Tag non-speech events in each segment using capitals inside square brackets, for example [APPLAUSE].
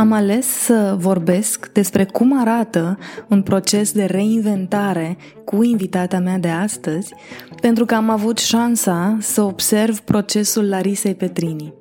Am ales să vorbesc despre cum arată un proces de reinventare cu invitata mea de astăzi, pentru că am avut șansa să observ procesul Larisei Petrini.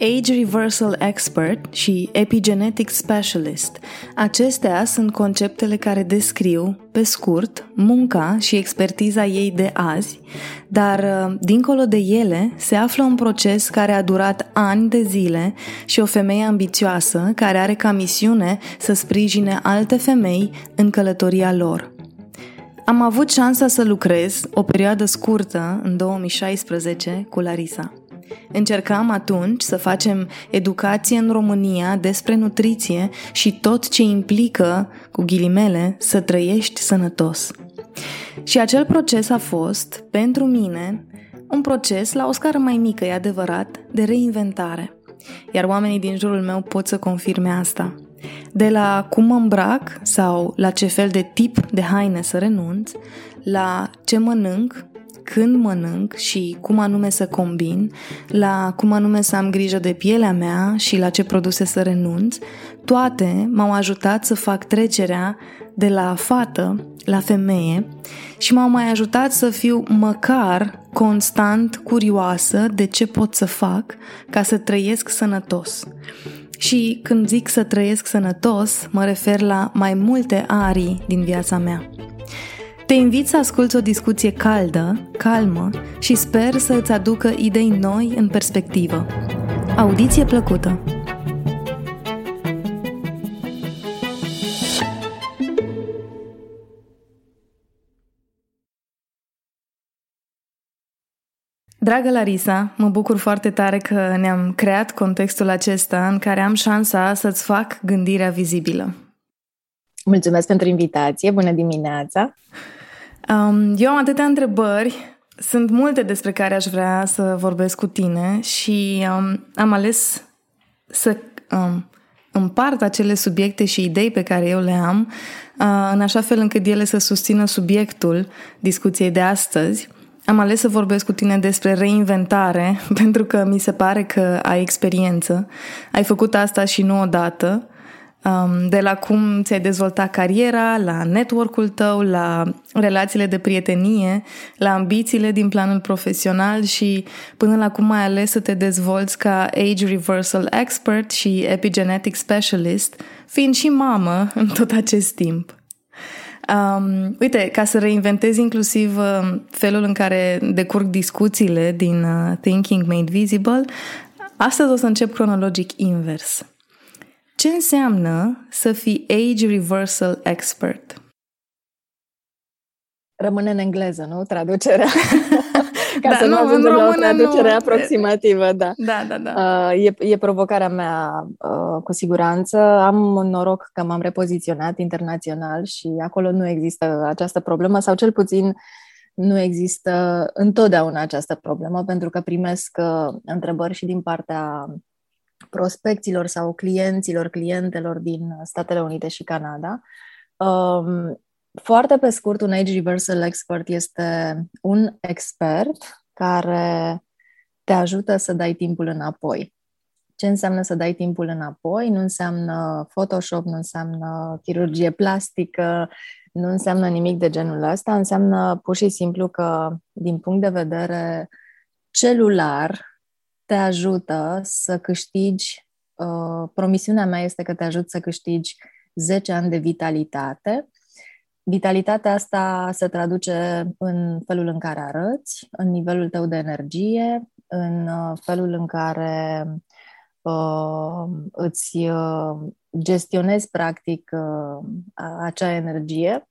Age Reversal Expert și Epigenetic Specialist. Acestea sunt conceptele care descriu, pe scurt, munca și expertiza ei de azi, dar uh, dincolo de ele se află un proces care a durat ani de zile și o femeie ambițioasă care are ca misiune să sprijine alte femei în călătoria lor. Am avut șansa să lucrez o perioadă scurtă în 2016 cu Larisa. Încercam atunci să facem educație în România despre nutriție și tot ce implică, cu ghilimele, să trăiești sănătos. Și acel proces a fost, pentru mine, un proces la o scară mai mică, e adevărat, de reinventare. Iar oamenii din jurul meu pot să confirme asta. De la cum mă îmbrac sau la ce fel de tip de haine să renunț, la ce mănânc când mănânc și cum anume să combin, la cum anume să am grijă de pielea mea și la ce produse să renunț, toate m-au ajutat să fac trecerea de la fată la femeie și m-au mai ajutat să fiu măcar constant curioasă de ce pot să fac ca să trăiesc sănătos. Și când zic să trăiesc sănătos, mă refer la mai multe arii din viața mea. Te invit să asculți o discuție caldă, calmă și sper să îți aducă idei noi în perspectivă. Audiție plăcută! Dragă Larisa, mă bucur foarte tare că ne-am creat contextul acesta în care am șansa să-ți fac gândirea vizibilă. Mulțumesc pentru invitație, bună dimineața! Um, eu am atâtea întrebări, sunt multe despre care aș vrea să vorbesc cu tine și um, am ales să um, împart acele subiecte și idei pe care eu le am, uh, în așa fel încât ele să susțină subiectul discuției de astăzi. Am ales să vorbesc cu tine despre reinventare, [LAUGHS] pentru că mi se pare că ai experiență. Ai făcut asta și nu odată Um, de la cum ți-ai dezvoltat cariera, la network-ul tău, la relațiile de prietenie, la ambițiile din planul profesional și până la cum ai ales să te dezvolți ca age reversal expert și epigenetic specialist, fiind și mamă [LAUGHS] în tot acest timp. Um, uite, ca să reinventezi inclusiv uh, felul în care decurg discuțiile din uh, Thinking Made Visible, astăzi o să încep cronologic invers. Ce înseamnă să fii age reversal expert? Rămâne în engleză, nu? Traducerea. [LAUGHS] Ca da, să nu, nu ajungem la o traducere nu. aproximativă, da. Da, da, da. Uh, e, e provocarea mea, uh, cu siguranță. Am noroc că m-am repoziționat internațional și acolo nu există această problemă, sau cel puțin nu există întotdeauna această problemă, pentru că primesc uh, întrebări și din partea prospecților sau clienților, clientelor din Statele Unite și Canada. Um, foarte pe scurt, un Age Reversal Expert este un expert care te ajută să dai timpul înapoi. Ce înseamnă să dai timpul înapoi? Nu înseamnă Photoshop, nu înseamnă chirurgie plastică, nu înseamnă nimic de genul ăsta, înseamnă pur și simplu că, din punct de vedere celular, te ajută să câștigi, uh, promisiunea mea este că te ajut să câștigi 10 ani de vitalitate. Vitalitatea asta se traduce în felul în care arăți, în nivelul tău de energie, în uh, felul în care uh, îți uh, gestionezi practic uh, acea energie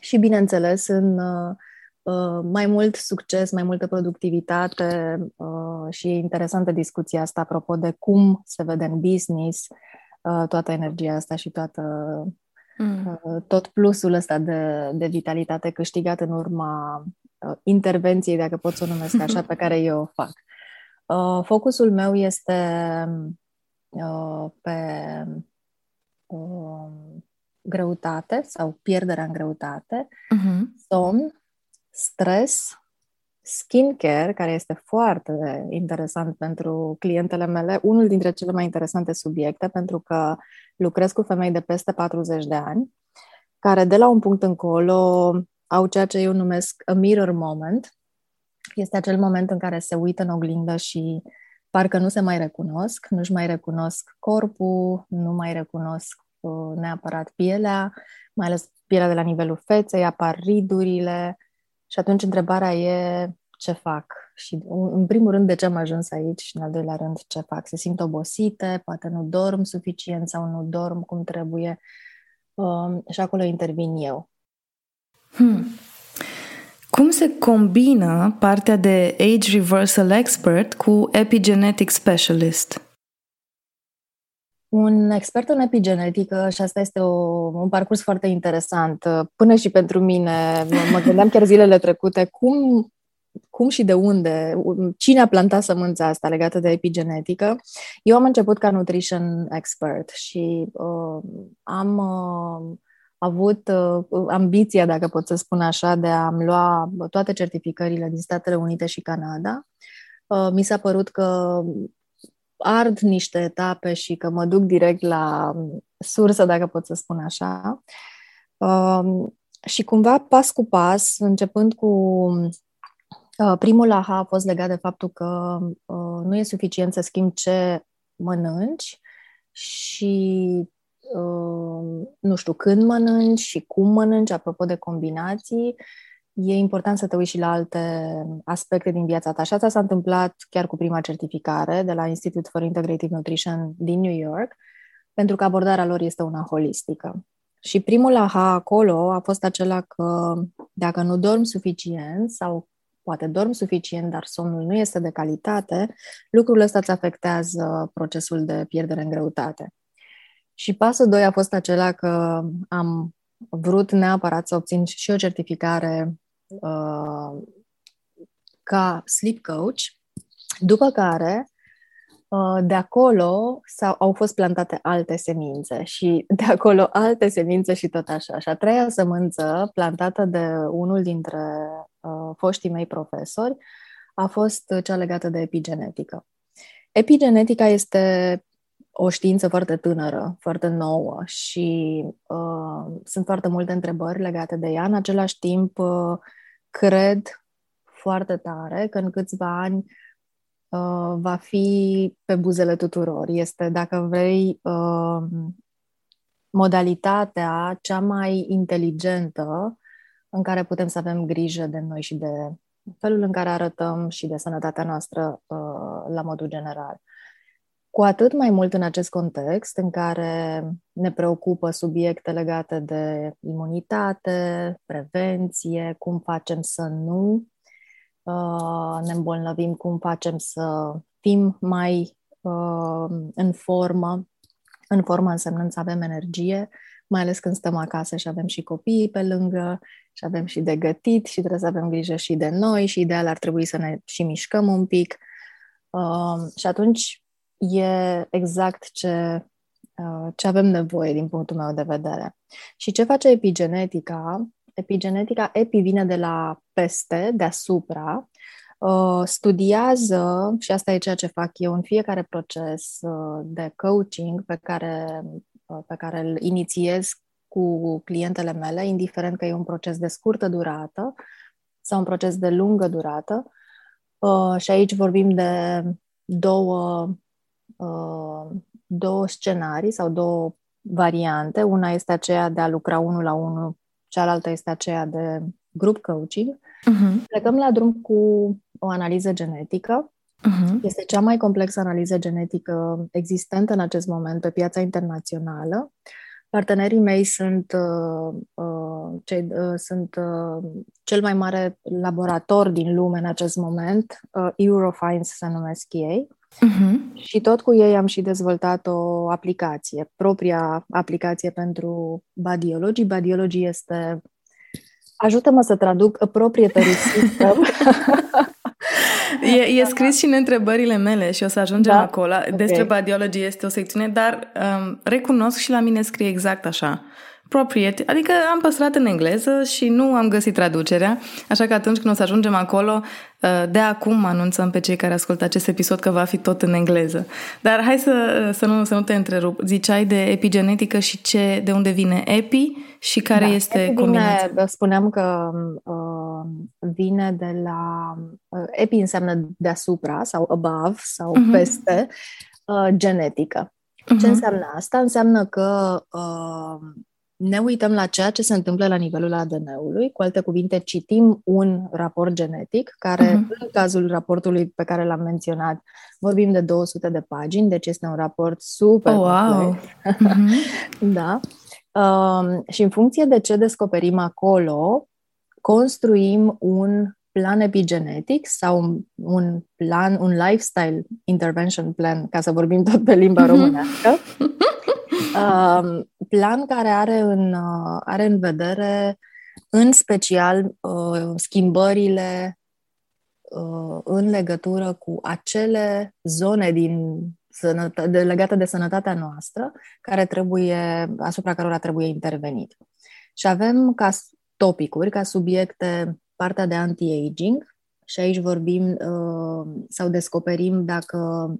și, bineînțeles, în uh, Uh, mai mult succes, mai multă productivitate uh, și e interesantă discuția asta apropo de cum se vede în business uh, toată energia asta și toată, mm. tot plusul ăsta de, de vitalitate câștigat în urma intervenției, dacă pot să o numesc [LAUGHS] așa, pe care eu o fac. Focusul meu este pe greutate sau pierderea în greutate, uh-huh. somn, stres, skincare, care este foarte interesant pentru clientele mele, unul dintre cele mai interesante subiecte, pentru că lucrez cu femei de peste 40 de ani, care de la un punct încolo au ceea ce eu numesc a mirror moment. Este acel moment în care se uită în oglindă și parcă nu se mai recunosc, nu-și mai recunosc corpul, nu mai recunosc uh, neapărat pielea, mai ales pielea de la nivelul feței, apar ridurile și atunci întrebarea e ce fac și în primul rând de ce am ajuns aici și în al doilea rând ce fac. Se simt obosite, poate nu dorm suficient sau nu dorm cum trebuie um, și acolo intervin eu. Hmm. Cum se combină partea de Age Reversal Expert cu Epigenetic Specialist? Un expert în epigenetică, și asta este o, un parcurs foarte interesant, până și pentru mine, mă gândeam chiar zilele trecute, cum, cum și de unde, cine a plantat sămânța asta legată de epigenetică. Eu am început ca nutrition expert și uh, am uh, avut uh, ambiția, dacă pot să spun așa, de a lua toate certificările din Statele Unite și Canada. Uh, mi s-a părut că ard niște etape și că mă duc direct la sursă, dacă pot să spun așa. Uh, și cumva, pas cu pas, începând cu uh, primul aha a fost legat de faptul că uh, nu e suficient să schimbi ce mănânci și uh, nu știu când mănânci și cum mănânci, apropo de combinații, e important să te uiți și la alte aspecte din viața ta. Și asta s-a întâmplat chiar cu prima certificare de la Institute for Integrative Nutrition din New York, pentru că abordarea lor este una holistică. Și primul aha acolo a fost acela că dacă nu dormi suficient sau poate dormi suficient, dar somnul nu este de calitate, lucrul ăsta îți afectează procesul de pierdere în greutate. Și pasul 2 a fost acela că am vrut neapărat să obțin și o certificare uh, ca sleep coach, după care uh, de acolo s-au, au fost plantate alte semințe și de acolo alte semințe și tot așa. Și a treia sămânță plantată de unul dintre uh, foștii mei profesori a fost cea legată de epigenetică. Epigenetica este o știință foarte tânără, foarte nouă și uh, sunt foarte multe întrebări legate de ea. În același timp, uh, cred foarte tare că în câțiva ani uh, va fi pe buzele tuturor. Este, dacă vrei, uh, modalitatea cea mai inteligentă în care putem să avem grijă de noi și de felul în care arătăm și de sănătatea noastră uh, la modul general. Cu atât mai mult în acest context în care ne preocupă subiecte legate de imunitate, prevenție, cum facem să nu uh, ne îmbolnăvim, cum facem să fim mai uh, în formă, în formă însemnând să avem energie, mai ales când stăm acasă și avem și copiii pe lângă și avem și de gătit și trebuie să avem grijă și de noi și ideal ar trebui să ne și mișcăm un pic. Uh, și atunci e exact ce, uh, ce avem nevoie din punctul meu de vedere. Și ce face epigenetica? Epigenetica, epi vine de la peste, deasupra, uh, studiază, și asta e ceea ce fac eu în fiecare proces uh, de coaching pe care, pe care îl inițiez cu clientele mele, indiferent că e un proces de scurtă durată sau un proces de lungă durată. Și aici vorbim de două Uh, două scenarii sau două variante. Una este aceea de a lucra unul la unul, cealaltă este aceea de grup coaching. Uh-huh. Plecăm la drum cu o analiză genetică. Uh-huh. Este cea mai complexă analiză genetică existentă în acest moment pe piața internațională. Partenerii mei sunt, uh, uh, cei, uh, sunt uh, cel mai mare laborator din lume în acest moment, uh, Eurofines se numesc ei. Uh-huh. Și tot cu ei am și dezvoltat o aplicație, propria aplicație pentru Badiology. Badiology este, ajută-mă să traduc, a proprietary system. [LAUGHS] E, e scris și în întrebările mele și o să ajungem da? acolo. Okay. Despre Badiology este o secțiune, dar um, recunosc și la mine scrie exact așa. Appropriate, adică am păstrat în engleză și nu am găsit traducerea, așa că atunci când o să ajungem acolo, uh, de acum anunțăm pe cei care ascultă acest episod că va fi tot în engleză. Dar hai să, uh, să, nu, să nu te întrerup. Ziceai de epigenetică și ce, de unde vine epi și care da, este epi combinația? Vine, spuneam că uh, vine de la... Uh, epi înseamnă deasupra sau above sau uh-huh. peste uh, genetică. Uh-huh. Ce înseamnă asta? Înseamnă că uh, ne uităm la ceea ce se întâmplă la nivelul ADN-ului, cu alte cuvinte, citim un raport genetic, care, uh-huh. în cazul raportului pe care l-am menționat, vorbim de 200 de pagini, deci este un raport super oh, wow. Uh-huh. [LAUGHS] da. Um, și în funcție de ce descoperim acolo, construim un plan epigenetic sau un plan, un lifestyle intervention plan, ca să vorbim tot pe limba românească, uh, [LAUGHS] plan care are în, uh, are în vedere în special uh, schimbările uh, în legătură cu acele zone din sănătă- de, legate de sănătatea noastră care trebuie, asupra cărora trebuie intervenit. Și avem ca topicuri, ca subiecte, partea de anti-aging și aici vorbim uh, sau descoperim dacă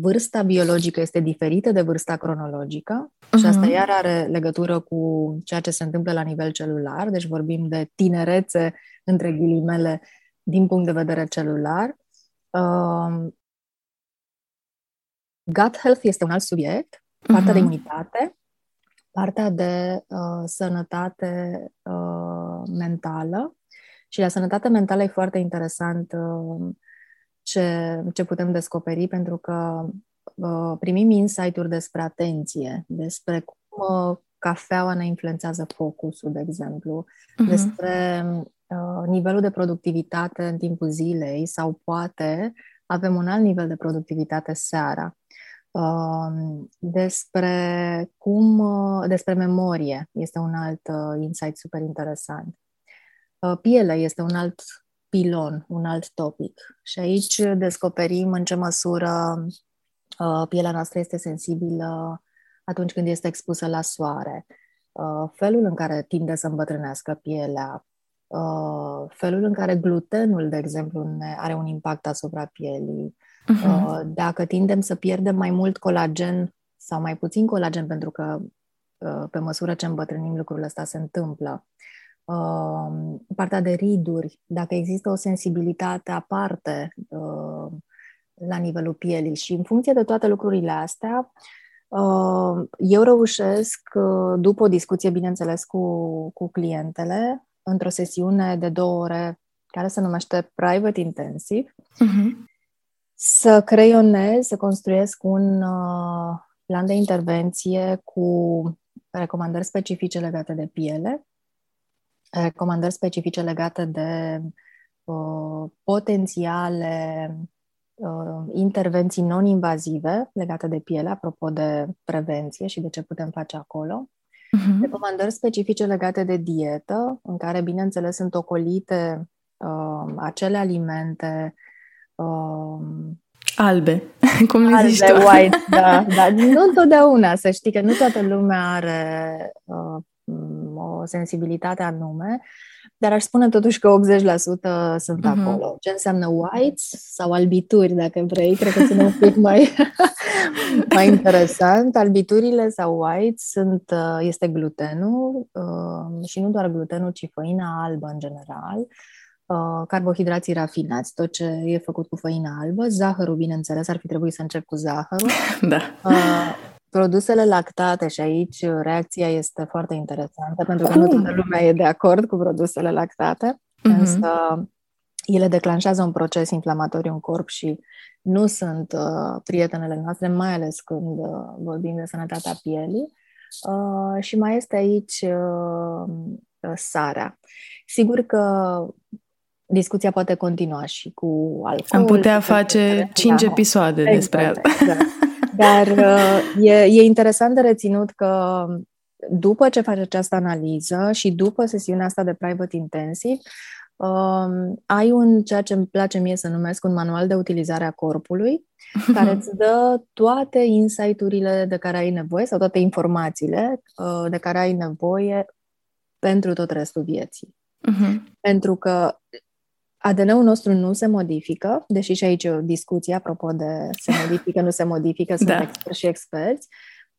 vârsta biologică este diferită de vârsta cronologică uh-huh. și asta mhm. iar are legătură cu ceea ce se întâmplă la nivel celular, deci vorbim de tinerețe, între ghilimele, din punct de vedere celular. Uh, gut health este un alt subiect, partea uh-huh. de mhm. imunitate, partea de uh, sănătate uh, mentală și la sănătate mentală e foarte interesant uh, ce, ce putem descoperi, pentru că uh, primim insight-uri despre atenție, despre cum uh, cafeaua ne influențează focusul, de exemplu, uh-huh. despre uh, nivelul de productivitate în timpul zilei sau poate avem un alt nivel de productivitate seara. Uh, despre cum, uh, despre memorie este un alt uh, insight super interesant. Uh, pielea este un alt pilon, un alt topic. Și aici descoperim în ce măsură uh, pielea noastră este sensibilă atunci când este expusă la soare, uh, felul în care tinde să îmbătrânească pielea, uh, felul în care glutenul, de exemplu, ne are un impact asupra pielii, uh-huh. dacă tindem să pierdem mai mult colagen sau mai puțin colagen, pentru că uh, pe măsură ce îmbătrânim lucrurile astea se întâmplă. Uh, partea de riduri, dacă există o sensibilitate aparte uh, la nivelul pielii și în funcție de toate lucrurile astea, uh, eu reușesc, după o discuție, bineînțeles, cu, cu clientele, într-o sesiune de două ore care se numește Private Intensive, uh-huh. să creionez, să construiesc un plan de intervenție cu recomandări specifice legate de piele, recomandări specifice legate de uh, potențiale uh, intervenții non-invazive legate de piele, apropo de prevenție și de ce putem face acolo. Uh-huh. Recomandări specifice legate de dietă, în care, bineînțeles, sunt ocolite uh, acele alimente uh, albe, [LAUGHS] cum le albe, zici tu. white, da, [LAUGHS] da. Nu întotdeauna, să știi că nu toată lumea are uh, o sensibilitate anume, dar aș spune totuși că 80% sunt uh-huh. acolo. Ce înseamnă whites sau albituri, dacă vrei, cred că sunt un pic mai, [LAUGHS] mai interesant. Albiturile sau whites sunt, uh, este glutenul uh, și nu doar glutenul, ci făina albă în general, uh, carbohidrații rafinați, tot ce e făcut cu făina albă, zahărul, bineînțeles, ar fi trebuit să încep cu zahărul. [LAUGHS] Da. Produsele lactate, și aici reacția este foarte interesantă, pentru că Cum? nu toată lumea e de acord cu produsele lactate, uh-huh. însă ele declanșează un proces inflamatoriu în corp și nu sunt uh, prietenele noastre, mai ales când uh, vorbim de sănătatea pielii. Uh, și mai este aici uh, sarea. Sigur că discuția poate continua și cu alcool. Am putea face cinci episoade exact, despre asta. Exact. [LAUGHS] Dar uh, e, e interesant de reținut că după ce faci această analiză și după sesiunea asta de private intensive, Um, ai un, ceea ce îmi place mie să numesc un manual de utilizare a corpului, [LAUGHS] care îți dă toate insight-urile de care ai nevoie sau toate informațiile uh, de care ai nevoie pentru tot restul vieții. Uh-huh. Pentru că ADN-ul nostru nu se modifică, deși și aici e o discuție apropo de se modifică, nu se modifică, [LAUGHS] sunt da. experți și experți.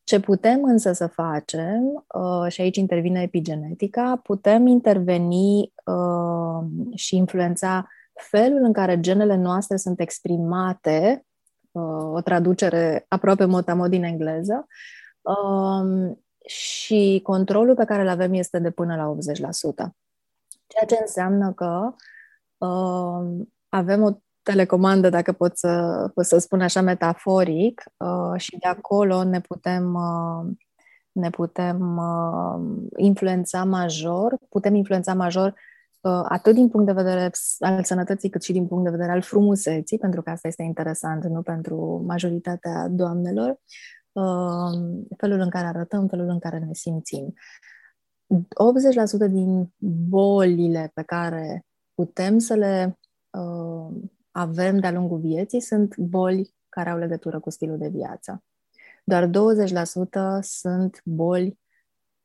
Ce putem însă să facem, uh, și aici intervine epigenetica, putem interveni uh, și influența felul în care genele noastre sunt exprimate, uh, o traducere aproape mod din engleză, uh, și controlul pe care îl avem este de până la 80%. Ceea ce înseamnă că uh, avem o telecomandă, dacă pot să, pot să spun așa metaforic, uh, și de acolo ne putem, uh, ne putem uh, influența major, putem influența major uh, atât din punct de vedere al sănătății, cât și din punct de vedere al frumuseții, pentru că asta este interesant, nu pentru majoritatea doamnelor, uh, felul în care arătăm, felul în care ne simțim. 80% din bolile pe care putem să le uh, avem de-a lungul vieții sunt boli care au legătură cu stilul de viață. Doar 20% sunt boli,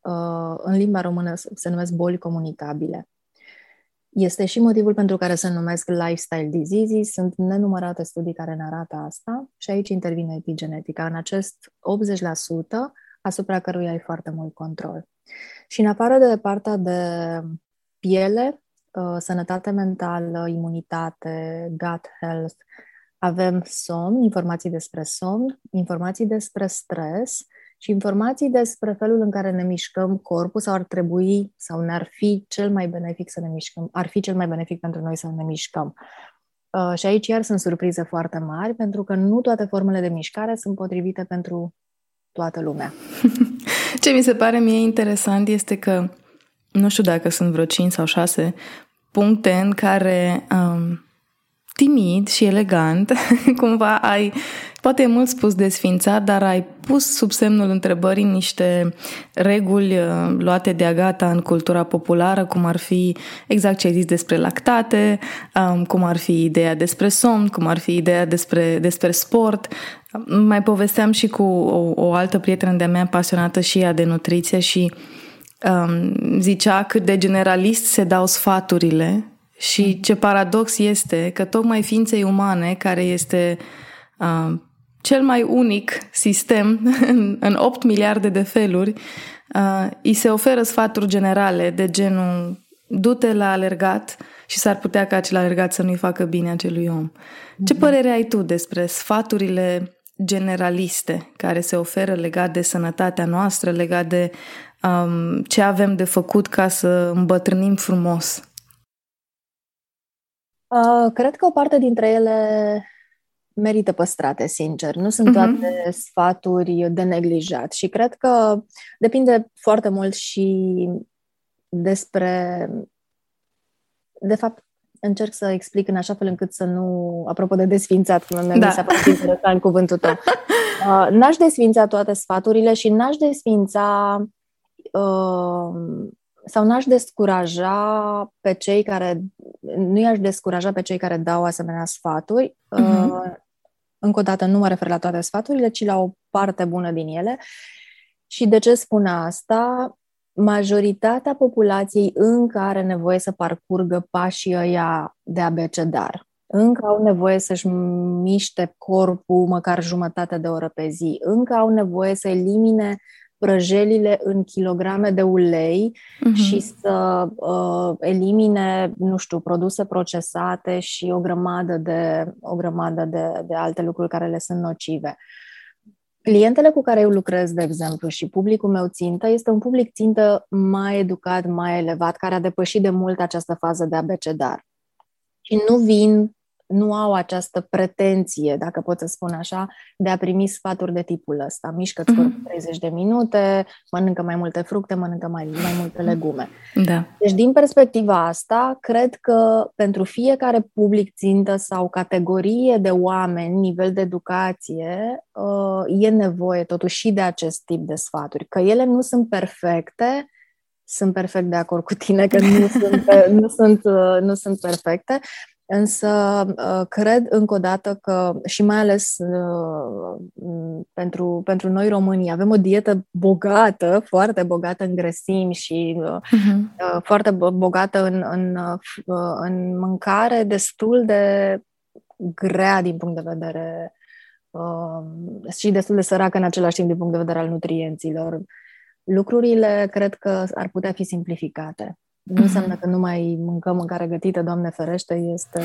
uh, în limba română se numesc boli comunicabile. Este și motivul pentru care se numesc lifestyle diseases. Sunt nenumărate studii care ne arată asta și aici intervine epigenetica. În acest 80% asupra căruia ai foarte mult control. Și în afară de partea de piele, uh, sănătate mentală, imunitate, gut health, avem somn, informații despre somn, informații despre stres și informații despre felul în care ne mișcăm corpul sau ar trebui sau ne-ar fi cel mai benefic să ne mișcăm, ar fi cel mai benefic pentru noi să ne mișcăm. Uh, și aici iar sunt surprize foarte mari, pentru că nu toate formele de mișcare sunt potrivite pentru toată lumea. [LAUGHS] Ce mi se pare mie interesant este că, nu știu dacă sunt vreo 5 sau 6 puncte în care um, timid și elegant, [LAUGHS] cumva ai, poate e mult spus desfințat, dar ai pus sub semnul întrebării niște reguli uh, luate de agata în cultura populară, cum ar fi exact ce ai zis despre lactate, um, cum ar fi ideea despre somn, cum ar fi ideea despre, despre sport. Mai povesteam și cu o, o altă prietenă de-a mea pasionată și ea de nutriție și um, zicea cât de generalist se dau sfaturile și ce paradox este că tocmai ființei umane, care este uh, cel mai unic sistem [LAUGHS] în, în 8 miliarde de feluri, uh, îi se oferă sfaturi generale de genul du-te la alergat și s-ar putea ca acel alergat să nu-i facă bine acelui om. Ce mhm. părere ai tu despre sfaturile generaliste care se oferă legat de sănătatea noastră, legat de um, ce avem de făcut ca să îmbătrânim frumos? Uh, cred că o parte dintre ele merită păstrate, sincer. Nu sunt uh-huh. toate sfaturi de neglijat și cred că depinde foarte mult și despre. De fapt, încerc să explic în așa fel încât să nu, apropo de desfințat, cum da. mi s-a părut interesant cuvântul tău. [LAUGHS] Uh, n-aș desfința toate sfaturile și n-aș desfința uh, sau n-aș descuraja pe cei care, nu i-aș descuraja pe cei care dau asemenea sfaturi. Uh-huh. Uh, încă o dată, nu mă refer la toate sfaturile, ci la o parte bună din ele. Și de ce spun asta? Majoritatea populației încă are nevoie să parcurgă pașii ăia de abecedar. Încă au nevoie să-și miște corpul măcar jumătate de oră pe zi. Încă au nevoie să elimine prăjelile în kilograme de ulei uh-huh. și să uh, elimine, nu știu, produse procesate și o grămadă de, o grămadă de, de alte lucruri care le sunt nocive. Clientele cu care eu lucrez, de exemplu, și publicul meu țintă, este un public țintă mai educat, mai elevat, care a depășit de mult această fază de abecedar. Și nu vin nu au această pretenție, dacă pot să spun așa, de a primi sfaturi de tipul ăsta. Mișcă-ți mm-hmm. 30 de minute, mănâncă mai multe fructe, mănâncă mai, mai multe legume. Da. Deci, din perspectiva asta, cred că pentru fiecare public țintă sau categorie de oameni, nivel de educație, uh, e nevoie totuși și de acest tip de sfaturi. Că ele nu sunt perfecte, sunt perfect de acord cu tine că nu sunt, [LAUGHS] nu sunt, nu sunt perfecte, însă cred încă o dată că și mai ales pentru, pentru noi românii avem o dietă bogată, foarte bogată în grăsimi și uh-huh. foarte bogată în, în, în mâncare destul de grea din punct de vedere uh, și destul de săracă în același timp din punct de vedere al nutrienților. Lucrurile cred că ar putea fi simplificate. Nu mhm. înseamnă că nu mai mâncăm mâncare gătită, Doamne ferește, este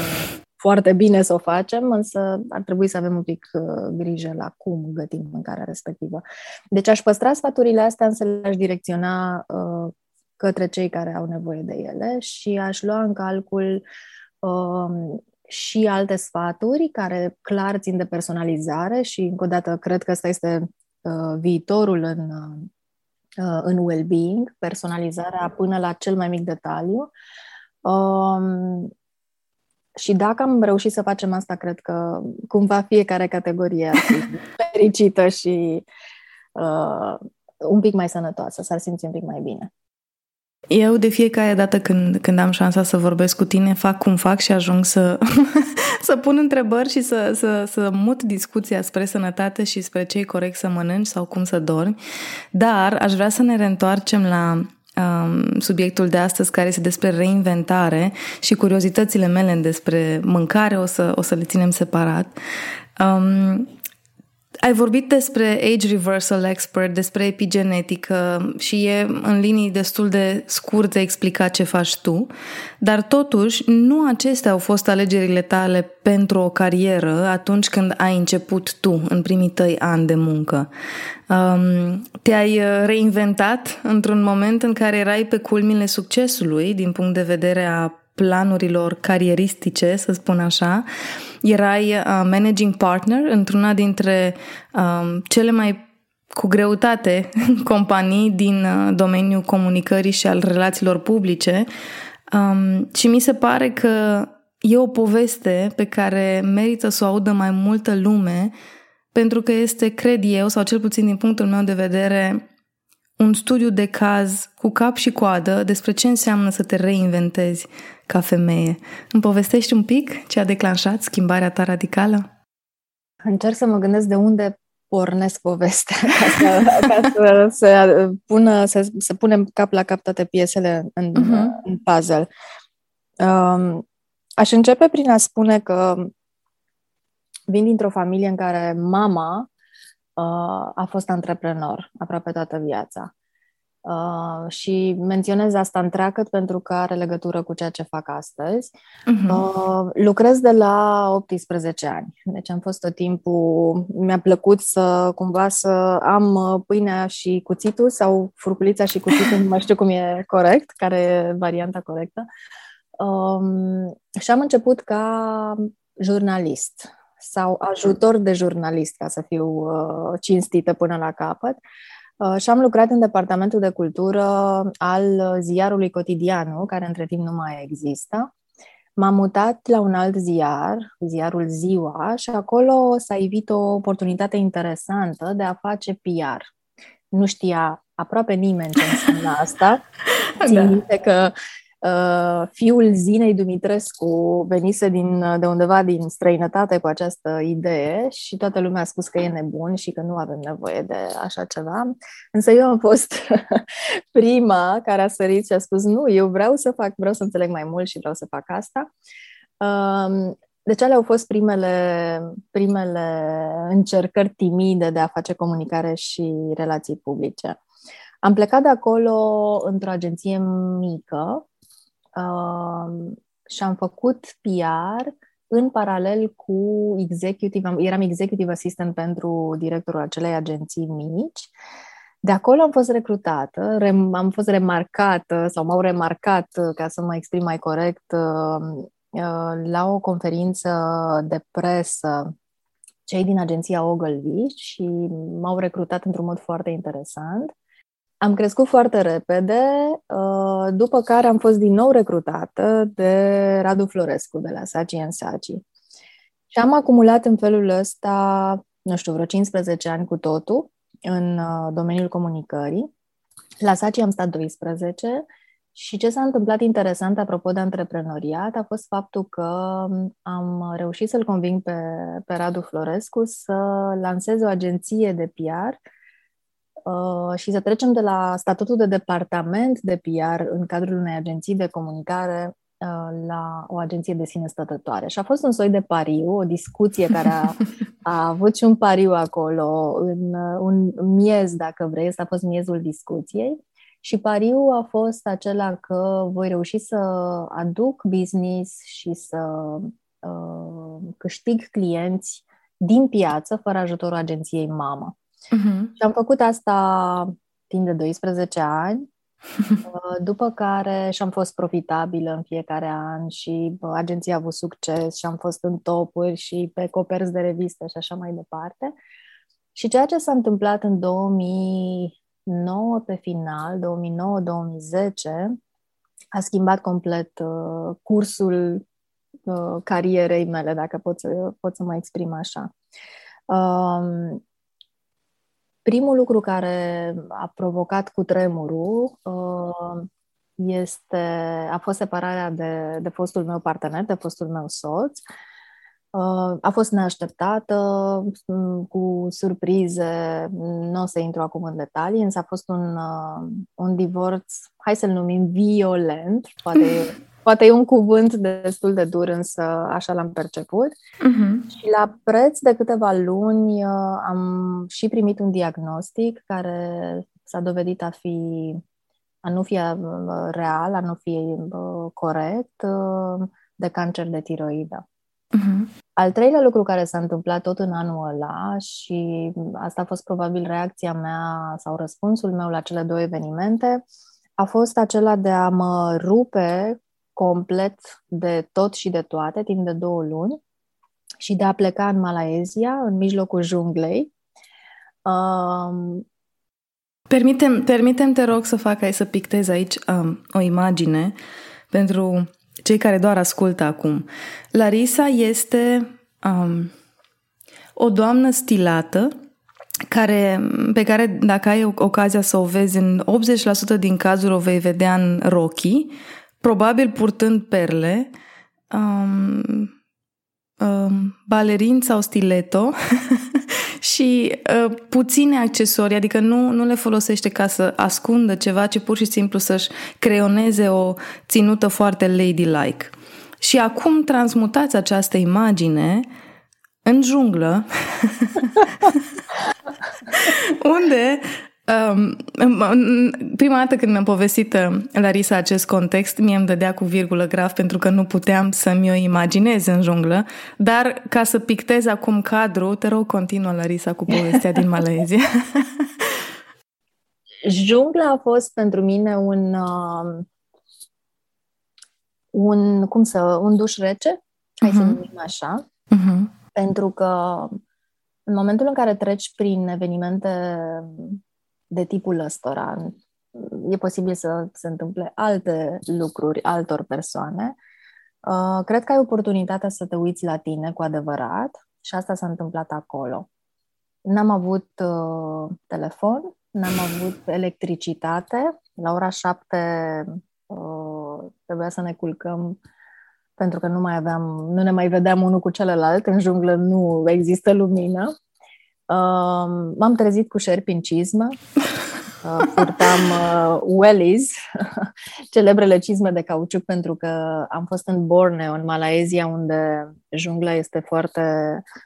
foarte bine să o facem, însă ar trebui să avem un pic uh, grijă la cum gătim mâncarea respectivă. Deci aș păstra sfaturile astea, însă le-aș direcționa uh, către cei care au nevoie de ele și aș lua în calcul uh, și alte sfaturi care clar țin de personalizare și, încă o dată, cred că ăsta este uh, viitorul în, uh, în well-being, personalizarea până la cel mai mic detaliu. Um, și dacă am reușit să facem asta, cred că cumva fiecare categorie ar fi [LAUGHS] fericită și uh, un pic mai sănătoasă, s-ar simți un pic mai bine. Eu de fiecare dată când, când am șansa să vorbesc cu tine, fac cum fac și ajung să, [LAUGHS] să pun întrebări și să, să, să mut discuția spre sănătate și spre ce corect să mănânci sau cum să dormi. Dar aș vrea să ne reîntoarcem la um, subiectul de astăzi care este despre reinventare și curiozitățile mele despre mâncare o să, o să le ținem separat. Um, ai vorbit despre age reversal expert, despre epigenetică și e în linii destul de scurte explicat ce faci tu, dar totuși nu acestea au fost alegerile tale pentru o carieră atunci când ai început tu în primii tăi ani de muncă. Um, te-ai reinventat într-un moment în care erai pe culmile succesului din punct de vedere a planurilor carieristice, să spun așa, erai uh, managing partner într-una dintre um, cele mai cu greutate [LAUGHS] companii din uh, domeniul comunicării și al relațiilor publice. Um, și mi se pare că e o poveste pe care merită să o audă mai multă lume pentru că este, cred eu, sau cel puțin din punctul meu de vedere, un studiu de caz cu cap și coadă despre ce înseamnă să te reinventezi ca femeie. Îmi povestești un pic ce a declanșat schimbarea ta radicală? Încerc să mă gândesc de unde pornesc povestea [LAUGHS] ca să, ca să, să, pună, să, să punem cap la cap toate piesele în, uh-huh. în puzzle. Um, aș începe prin a spune că vin dintr-o familie în care mama uh, a fost antreprenor aproape toată viața. Uh, și menționez asta întreagăt pentru că are legătură cu ceea ce fac astăzi. Uh-huh. Uh, lucrez de la 18 ani, deci am fost tot timpul, mi-a plăcut să cumva să am uh, pâinea și cuțitul sau furculița și cuțitul, [LAUGHS] nu mai știu cum e corect, care e varianta corectă. Um, și am început ca jurnalist sau ajutor de jurnalist, ca să fiu uh, cinstită până la capăt. Uh, și am lucrat în departamentul de cultură al ziarului cotidian, care între timp nu mai există. M-am mutat la un alt ziar, ziarul Ziua, și acolo s-a ivit o oportunitate interesantă de a face PR. Nu știa aproape nimeni ce înseamnă asta. [LAUGHS] Țin da. că Uh, fiul Zinei Dumitrescu venise din, de undeva din străinătate cu această idee și toată lumea a spus că e nebun și că nu avem nevoie de așa ceva. Însă eu am fost [LAUGHS] prima care a sărit și a spus nu, eu vreau să fac, vreau să înțeleg mai mult și vreau să fac asta. Um, deci alea au fost primele, primele încercări timide de a face comunicare și relații publice. Am plecat de acolo într-o agenție mică, uh, și am făcut PR în paralel cu executive, eram executive assistant pentru directorul acelei agenții mici. De acolo am fost recrutată, rem, am fost remarcată sau m-au remarcat, ca să mă exprim mai corect, uh, uh, la o conferință de presă cei din agenția Ogilvy și m-au recrutat într-un mod foarte interesant. Am crescut foarte repede, uh, după care am fost din nou recrutată de Radu Florescu de la Saci în Saci. Și am acumulat în felul ăsta, nu știu, vreo 15 ani cu totul în uh, domeniul comunicării La Saci am stat 12 și ce s-a întâmplat interesant apropo de antreprenoriat a fost faptul că am reușit să-l conving pe, pe Radu Florescu să lanseze o agenție de PR uh, și să trecem de la statutul de departament de PR în cadrul unei agenții de comunicare uh, la o agenție de sine stătătoare. Și a fost un soi de pariu, o discuție care a, a [LAUGHS] avut și un pariu acolo, în, un miez, dacă vrei, ăsta a fost miezul discuției. Și pariul a fost acela că voi reuși să aduc business și să uh, câștig clienți din piață fără ajutorul agenției mamă. Uh-huh. Și am făcut asta timp de 12 ani, uh, [LAUGHS] după care și-am fost profitabilă în fiecare an și agenția a avut succes și am fost în topuri și pe coperți de revistă și așa mai departe. Și ceea ce s-a întâmplat în 2000 2009 pe final, 2009-2010, a schimbat complet uh, cursul uh, carierei mele, dacă pot să, pot să mă exprim așa. Um, primul lucru care a provocat cu tremurul uh, este, a fost separarea de, de fostul meu partener, de fostul meu soț, Uh, a fost neașteptată, mm, cu surprize, nu o să intru acum în detalii, însă a fost un, uh, un divorț, hai să-l numim violent, poate e, [LAUGHS] poate e un cuvânt destul de dur, însă așa l-am perceput. Uh-huh. Și la preț de câteva luni uh, am și primit un diagnostic care s-a dovedit a fi a nu fi real, a nu fi corect, de cancer de tiroidă. Uh-huh. Al treilea lucru care s-a întâmplat tot în anul ăla și asta a fost probabil reacția mea sau răspunsul meu la cele două evenimente, a fost acela de a mă rupe complet de tot și de toate timp de două luni și de a pleca în Malaezia, în mijlocul junglei. Um, Permitem, permitem, te rog, să fac ai să pictez aici um, o imagine pentru cei care doar ascultă acum. Larisa este um, o doamnă stilată care, pe care dacă ai ocazia să o vezi în 80% din cazuri o vei vedea în rochi, probabil purtând perle, um, um, balerin sau stiletto [LAUGHS] și uh, puține accesorii, adică nu, nu le folosește ca să ascundă ceva, ci pur și simplu să-și creioneze o ținută foarte ladylike. Și acum transmutați această imagine în junglă, [LAUGHS] unde Um, prima dată când mi-a povestit uh, Larisa acest context, mie îmi dădea cu virgulă graf pentru că nu puteam să-mi o imaginez în junglă, dar ca să pictez acum cadru, te rog, continuă, Larisa, cu povestea din Malezia. [LAUGHS] Jungla a fost pentru mine un, uh, un cum să, un duș rece, hai uh-huh. să mhm. numim așa, uh-huh. pentru că în momentul în care treci prin evenimente de tipul ăstora. E posibil să se întâmple alte lucruri altor persoane. Uh, cred că ai oportunitatea să te uiți la tine cu adevărat și asta s-a întâmplat acolo. N-am avut uh, telefon, n-am avut electricitate. La ora șapte uh, trebuia să ne culcăm pentru că nu mai aveam, nu ne mai vedeam unul cu celălalt, în junglă nu există lumină. Uh, m-am trezit cu șerpi în cizmă, uh, purtam uh, wellies, [LAUGHS] celebrele cizme de cauciuc, pentru că am fost în Borneo, în Malaezia, unde jungla este foarte,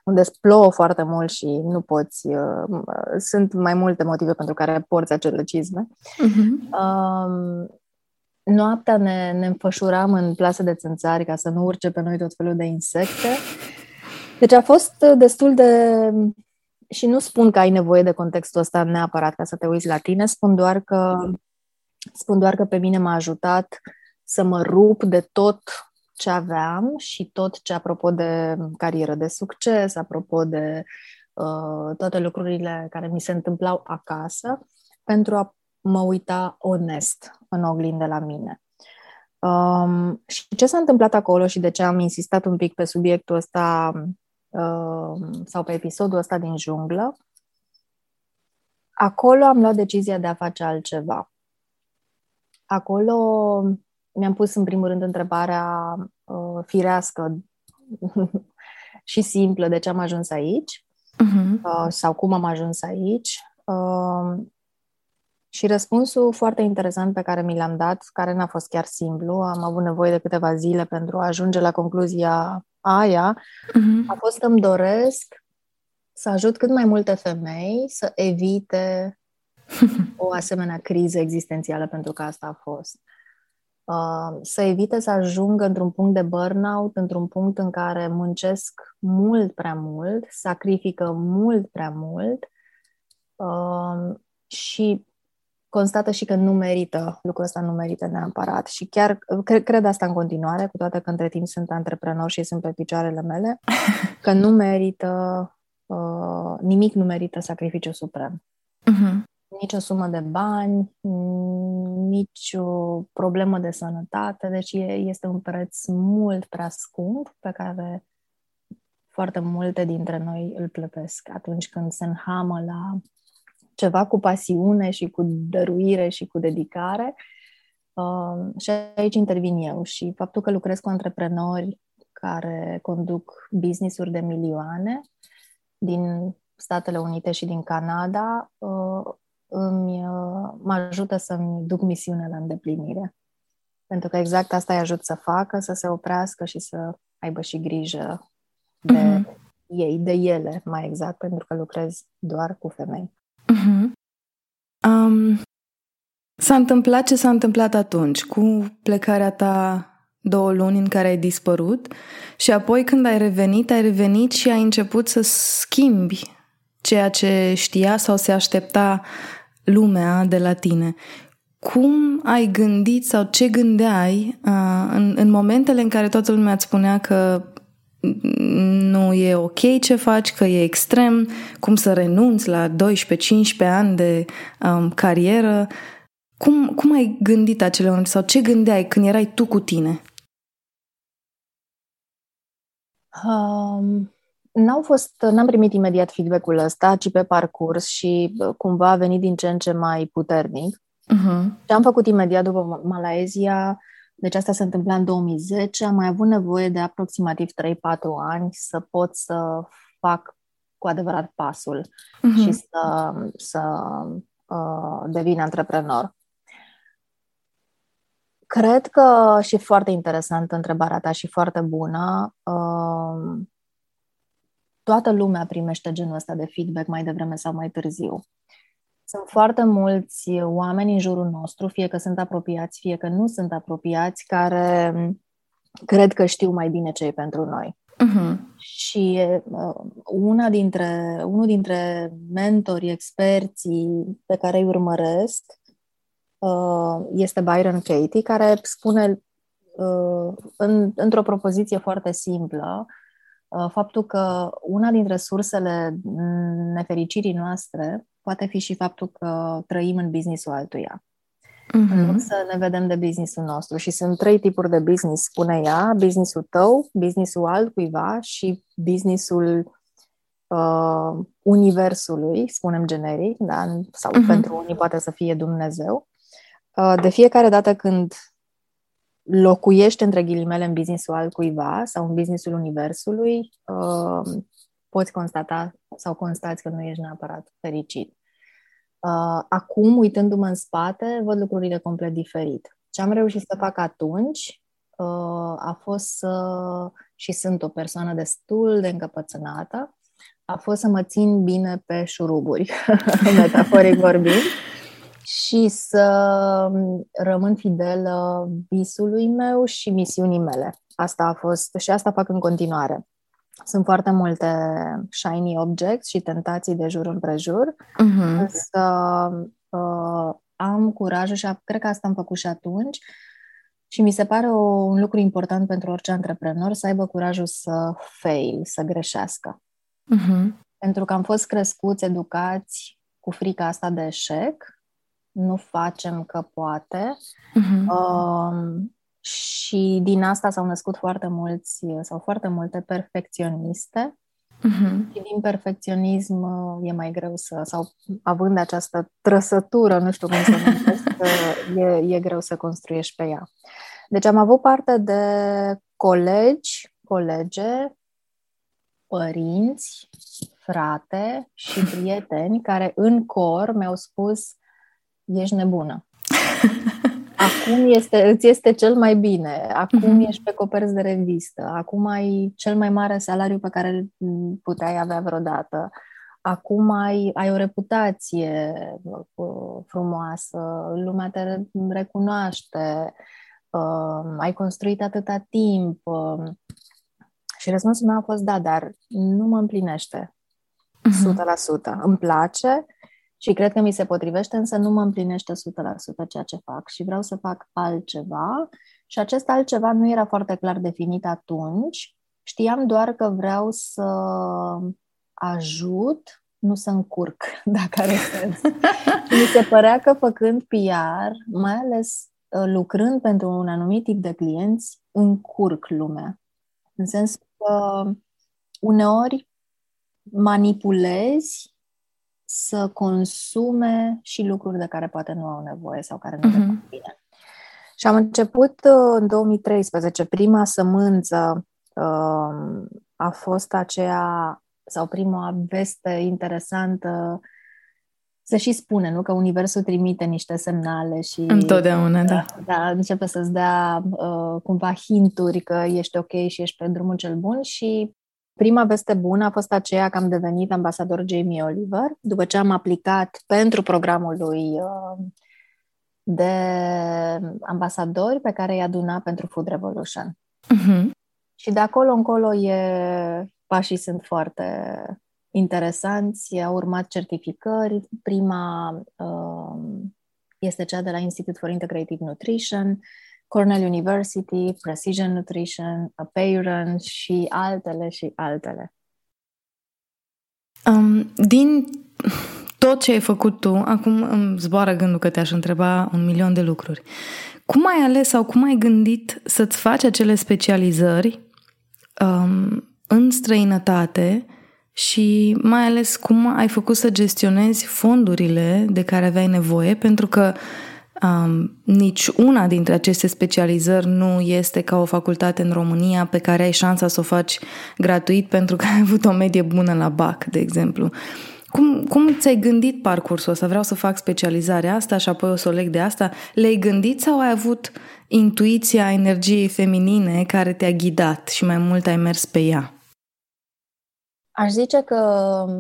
unde plouă foarte mult și nu poți, uh, sunt mai multe motive pentru care porți acele cizme. Uh-huh. Uh, noaptea ne, ne înfășuram în plase de țânțari ca să nu urce pe noi tot felul de insecte. Deci a fost destul de și nu spun că ai nevoie de contextul ăsta neapărat ca să te uiți la tine, spun doar că, spun doar că pe mine m-a ajutat să mă rup de tot ce aveam și tot ce apropo de carieră de succes, apropo de uh, toate lucrurile care mi se întâmplau acasă, pentru a mă uita onest în oglindă la mine. Um, și ce s-a întâmplat acolo și de ce am insistat un pic pe subiectul ăsta Ehm, sau pe episodul ăsta din junglă, acolo am luat decizia de a face altceva. acolo mi-am pus în primul rând întrebarea uh, firească [LAUGHS] și simplă de ce am ajuns aici uh-huh. uh, sau cum am ajuns aici. Uh, și răspunsul foarte interesant pe care mi l-am dat, care n-a fost chiar simplu, am avut nevoie de câteva zile pentru a ajunge la concluzia aia, uh-huh. a fost că îmi doresc să ajut cât mai multe femei să evite [LAUGHS] o asemenea criză existențială, pentru că asta a fost. Uh, să evite să ajungă într-un punct de burnout, într-un punct în care muncesc mult prea mult, sacrifică mult prea mult uh, și constată și că nu merită, lucrul ăsta nu merită neapărat. Și chiar cred, cred asta în continuare, cu toate că între timp sunt antreprenor și sunt pe picioarele mele, [LAUGHS] că nu merită, uh, nimic nu merită sacrificiu suprem. Uh-huh. Nici o sumă de bani, nici o problemă de sănătate, deci e, este un preț mult prea scump pe care foarte multe dintre noi îl plătesc atunci când se înhamă la ceva cu pasiune și cu dăruire și cu dedicare. Uh, și aici intervin eu și faptul că lucrez cu antreprenori care conduc business-uri de milioane din Statele Unite și din Canada uh, îmi, uh, mă ajută să-mi duc misiunea la îndeplinire. Pentru că exact asta îi ajut să facă, să se oprească și să aibă și grijă de mm-hmm. ei, de ele, mai exact, pentru că lucrez doar cu femei. Uh-huh. Um, s-a întâmplat ce s-a întâmplat atunci, cu plecarea ta două luni în care ai dispărut și apoi când ai revenit, ai revenit și ai început să schimbi ceea ce știa sau se aștepta lumea de la tine. Cum ai gândit sau ce gândeai uh, în, în momentele în care toată lumea îți spunea că nu e ok ce faci, că e extrem, cum să renunți la 12-15 ani de um, carieră. Cum, cum ai gândit acele momente sau ce gândeai când erai tu cu tine? Um, n-au fost, n-am primit imediat feedback-ul ăsta, ci pe parcurs și cumva a venit din ce în ce mai puternic. Uh-huh. Ce am făcut imediat după Malaezia deci asta se întâmpla în 2010. Am mai avut nevoie de aproximativ 3-4 ani să pot să fac cu adevărat pasul uh-huh. și să, să uh, devin antreprenor. Cred că și foarte interesant întrebarea ta și foarte bună. Uh, toată lumea primește genul ăsta de feedback mai devreme sau mai târziu. Sunt foarte mulți oameni în jurul nostru, fie că sunt apropiați, fie că nu sunt apropiați, care cred că știu mai bine ce e pentru noi. Uh-huh. Și uh, una dintre, unul dintre mentorii, experții pe care îi urmăresc uh, este Byron Katie, care spune uh, în, într-o propoziție foarte simplă uh, faptul că una dintre sursele nefericirii noastre poate fi și faptul că trăim în businessul altuia. Mm-hmm. În loc să ne vedem de businessul nostru. Și sunt trei tipuri de business, spune ea. Businessul tău, businessul altcuiva și businessul uh, universului, spunem generic, da? sau mm-hmm. pentru unii poate să fie Dumnezeu. Uh, de fiecare dată când locuiești între ghilimele în businessul altcuiva sau în businessul universului, uh, poți constata sau constați că nu ești neapărat fericit. Uh, acum, uitându-mă în spate, văd lucrurile complet diferit. Ce am reușit să fac atunci uh, a fost să, și sunt o persoană destul de încăpățânată, a fost să mă țin bine pe șuruburi, [LAUGHS] metaforic vorbind, și să rămân fidelă visului meu și misiunii mele. Asta a fost și asta fac în continuare. Sunt foarte multe shiny objects și tentații de jur împrejur, uh-huh. însă uh, am curajul și cred că asta am făcut și atunci și mi se pare o, un lucru important pentru orice antreprenor să aibă curajul să fail, să greșească. Uh-huh. Pentru că am fost crescuți, educați cu frica asta de eșec, nu facem că poate. Uh-huh. Uh, și din asta s-au născut foarte mulți sau foarte multe perfecționiste. Uh-huh. Și din perfecționism e mai greu să, sau având această trăsătură, nu știu cum să numesc, că e, e greu să construiești pe ea. Deci am avut parte de colegi, colege, părinți, frate și prieteni care în cor mi-au spus ești nebună. [LAUGHS] Acum este, îți este cel mai bine, acum mm-hmm. ești pe coperți de revistă, acum ai cel mai mare salariu pe care îl puteai avea vreodată, acum ai, ai o reputație uh, frumoasă, lumea te recunoaște, uh, ai construit atâta timp. Uh, și răspunsul meu a fost da, dar nu mă împlinește. Uh-huh. 100%. Îmi place și cred că mi se potrivește, însă nu mă împlinește 100% ceea ce fac și vreau să fac altceva. Și acest altceva nu era foarte clar definit atunci. Știam doar că vreau să ajut, nu să încurc, [LAUGHS] dacă are sens. [LAUGHS] mi se părea că făcând PR, mai ales ă, lucrând pentru un anumit tip de clienți, încurc lumea. În sens că uneori manipulezi să consume și lucruri de care poate nu au nevoie sau care nu uh-huh. le bine. Și am început uh, în 2013. Prima sămânță uh, a fost aceea, sau prima veste interesantă, se și spune, nu? Că Universul trimite niște semnale și... Întotdeauna, da. Da, începe să-ți dea uh, cumva hinturi că ești ok și ești pe drumul cel bun și Prima veste bună a fost aceea că am devenit ambasador Jamie Oliver, după ce am aplicat pentru programul lui uh, de ambasadori pe care i-a adunat pentru Food Revolution. Uh-huh. Și de acolo încolo e, pașii sunt foarte interesanți. Au urmat certificări. Prima uh, este cea de la Institute for Integrative Nutrition, Cornell University, Precision Nutrition, Apeiron și altele și altele. Um, din tot ce ai făcut tu, acum îmi zboară gândul că te-aș întreba un milion de lucruri. Cum ai ales sau cum ai gândit să-ți faci acele specializări um, în străinătate și mai ales cum ai făcut să gestionezi fondurile de care aveai nevoie, pentru că Um, nici una dintre aceste specializări nu este ca o facultate în România pe care ai șansa să o faci gratuit pentru că ai avut o medie bună la BAC, de exemplu. Cum, cum ți-ai gândit parcursul ăsta? Vreau să fac specializarea asta și apoi o să o leg de asta. Le-ai gândit sau ai avut intuiția energiei feminine care te-a ghidat și mai mult ai mers pe ea? Aș zice că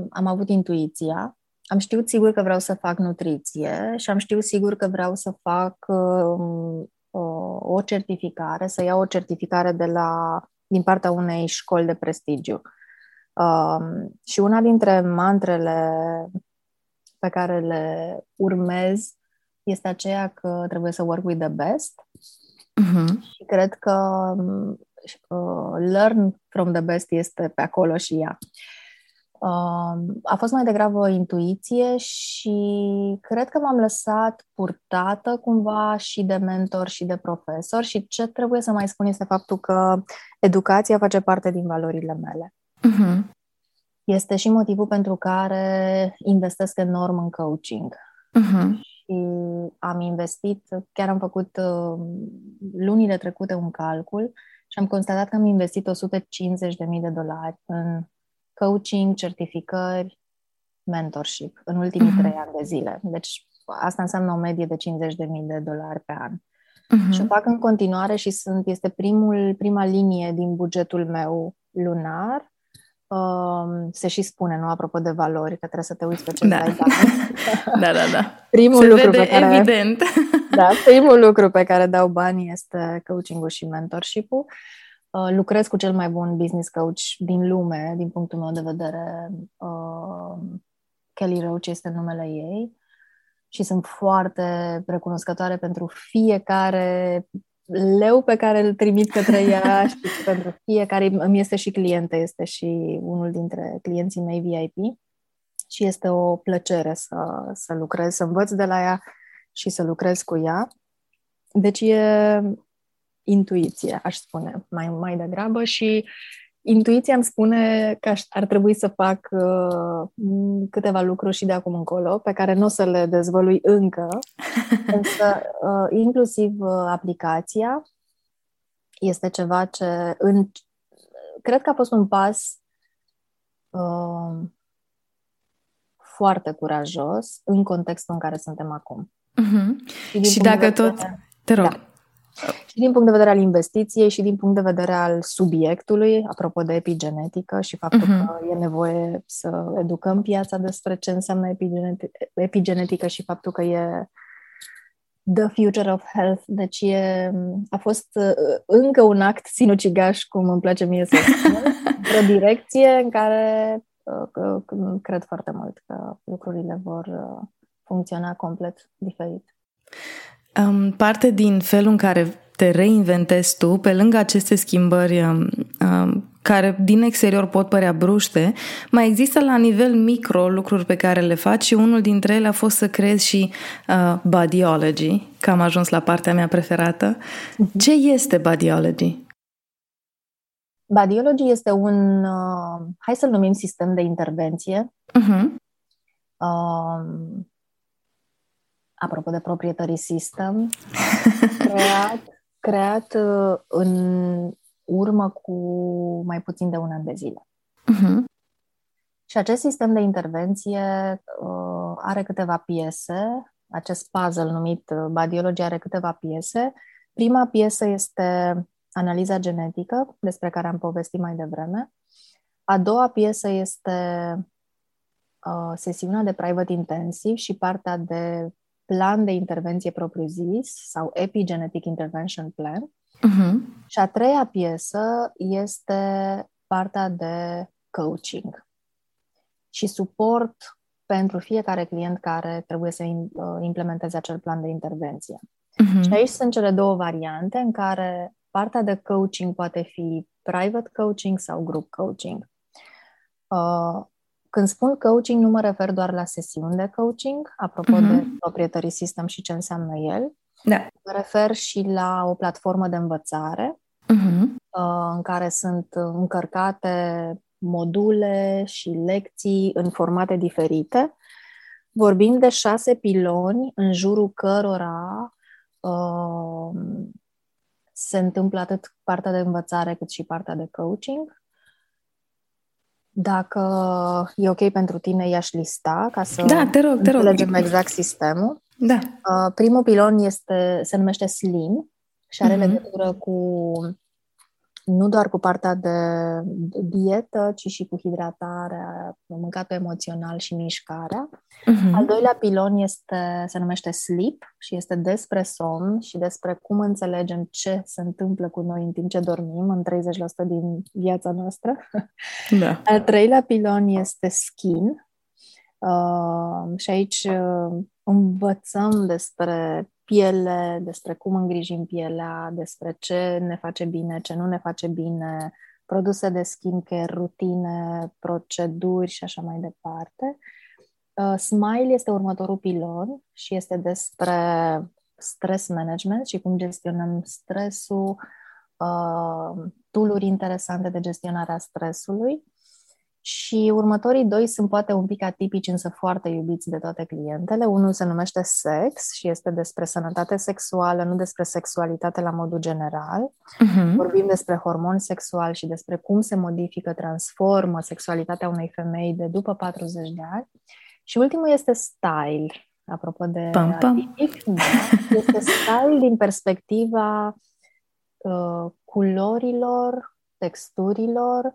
am avut intuiția am știut sigur că vreau să fac nutriție și am știut sigur că vreau să fac uh, o certificare, să iau o certificare de la, din partea unei școli de prestigiu. Uh, și una dintre mantrele pe care le urmez este aceea că trebuie să work with the best. Uh-huh. Și cred că uh, learn from the best este pe acolo și ea. Uh, a fost mai degrabă intuiție și cred că m-am lăsat purtată cumva și de mentor și de profesor și ce trebuie să mai spun este faptul că educația face parte din valorile mele. Uh-huh. Este și motivul pentru care investesc enorm în coaching. Uh-huh. Și am investit, chiar am făcut uh, lunile trecute un calcul și am constatat că am investit 150.000 de dolari în coaching, certificări, mentorship în ultimii uh-huh. trei ani de zile. Deci asta înseamnă o medie de 50.000 de dolari pe an. Uh-huh. Și o fac în continuare și sunt, este primul, prima linie din bugetul meu lunar. Uh, se și spune, nu apropo de valori, că trebuie să te uiți pe ce da. dai [LAUGHS] da, da, da. Primul se lucru vede pe care, evident. da, primul lucru pe care dau banii este coaching-ul și mentorship-ul. Uh, lucrez cu cel mai bun business coach din lume, din punctul meu de vedere. Uh, Kelly Roach este numele ei și sunt foarte recunoscătoare pentru fiecare leu pe care îl trimit către ea [LAUGHS] și pentru fiecare, îmi este și clientă, este și unul dintre clienții mei VIP și este o plăcere să, să lucrez, să învăț de la ea și să lucrez cu ea. Deci e, intuiție, aș spune, mai, mai degrabă și intuiția îmi spune că ar trebui să fac uh, câteva lucruri și de acum încolo, pe care nu o să le dezvălui încă, [LAUGHS] însă uh, inclusiv uh, aplicația este ceva ce în, cred că a fost un pas uh, foarte curajos în contextul în care suntem acum. Uh-huh. Și, și dacă vedere, tot... Te rog. Da. Și din punct de vedere al investiției și din punct de vedere al subiectului, apropo de epigenetică și faptul uh-huh. că e nevoie să educăm piața despre ce înseamnă epigenetică, epigenetică și faptul că e the future of health. Deci e, a fost uh, încă un act sinucigaș, cum îmi place mie să spun, [LAUGHS] într-o direcție în care uh, cred foarte mult că lucrurile vor uh, funcționa complet diferit. Um, parte din felul în care te reinventezi tu, pe lângă aceste schimbări um, um, care din exterior pot părea bruște, mai există la nivel micro lucruri pe care le faci și unul dintre ele a fost să creezi și uh, bodyology, că am ajuns la partea mea preferată. Uh-huh. Ce este bodyology? Bodyology este un, uh, hai să-l numim sistem de intervenție, uh-huh. uh, apropo de proprietary system, [LAUGHS] creat, creat uh, în urmă cu mai puțin de un an de zile. Uh-huh. Și acest sistem de intervenție uh, are câteva piese, acest puzzle numit uh, Badiologie are câteva piese. Prima piesă este analiza genetică, despre care am povestit mai devreme. A doua piesă este uh, sesiunea de private intensiv și partea de plan de intervenție propriu-zis sau Epigenetic Intervention Plan. Uh-huh. Și a treia piesă este partea de coaching și suport pentru fiecare client care trebuie să uh, implementeze acel plan de intervenție. Uh-huh. Și aici sunt cele două variante în care partea de coaching poate fi private coaching sau group coaching. Uh, când spun coaching, nu mă refer doar la sesiuni de coaching, apropo uh-huh. de proprietary system și ce înseamnă el. Da. Mă refer și la o platformă de învățare uh-huh. în care sunt încărcate module și lecții în formate diferite. Vorbim de șase piloni în jurul cărora uh, se întâmplă atât partea de învățare cât și partea de coaching. Dacă e ok pentru tine, i-aș lista ca să da, te rog, te rog. înțelegem exact sistemul. Da. Uh, primul pilon este, se numește SLIM și are mm-hmm. legătură cu nu doar cu partea de dietă, ci și cu hidratarea, mâncatul emoțional și mișcarea. Uh-huh. Al doilea pilon este, se numește sleep și este despre somn și despre cum înțelegem ce se întâmplă cu noi în timp ce dormim, în 30% din viața noastră. [LAUGHS] Da. Al treilea pilon este skin uh, și aici uh, învățăm despre piele, despre cum îngrijim pielea, despre ce ne face bine, ce nu ne face bine, produse de skincare, rutine, proceduri și așa mai departe. Uh, Smile este următorul pilon și este despre stress management și cum gestionăm stresul, uh, tooluri interesante de gestionare a stresului și următorii doi sunt poate un pic atipici, însă foarte iubiți de toate clientele. Unul se numește sex și este despre sănătate sexuală, nu despre sexualitate la modul general. Uh-huh. Vorbim despre hormon sexual și despre cum se modifică, transformă sexualitatea unei femei de după 40 de ani. Și ultimul este style, apropo de pam, pam. atipic. Da, este style din perspectiva uh, culorilor, texturilor,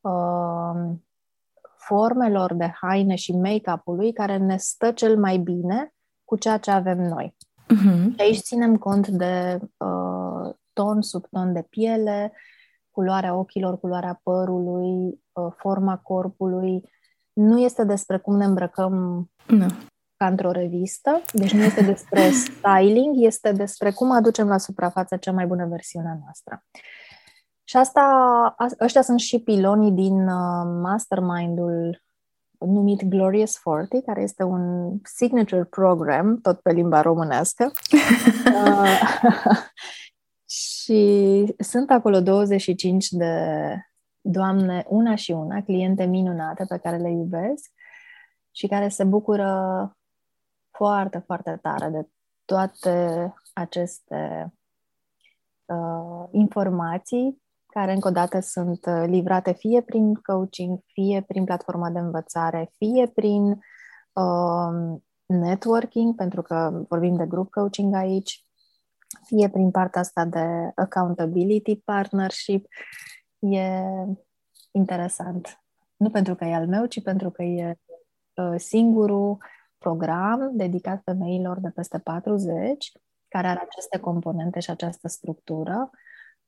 uh, formelor de haine și make-up-ului care ne stă cel mai bine cu ceea ce avem noi. Uh-huh. Și aici ținem cont de uh, ton sub ton de piele, culoarea ochilor, culoarea părului, uh, forma corpului. Nu este despre cum ne îmbrăcăm no. ca într-o revistă, deci nu este despre [LAUGHS] styling, este despre cum aducem la suprafață cea mai bună versiune a noastră. Și asta, ăștia sunt și pilonii din uh, mastermind-ul numit Glorious 40, care este un signature program, tot pe limba românească. [LAUGHS] uh, [LAUGHS] și sunt acolo 25 de doamne, una și una, cliente minunate pe care le iubesc și care se bucură foarte, foarte tare de toate aceste uh, informații care încă o dată sunt uh, livrate fie prin coaching, fie prin platforma de învățare, fie prin uh, networking, pentru că vorbim de group coaching aici, fie prin partea asta de accountability partnership. E interesant. Nu pentru că e al meu, ci pentru că e uh, singurul program dedicat femeilor de peste 40 care are aceste componente și această structură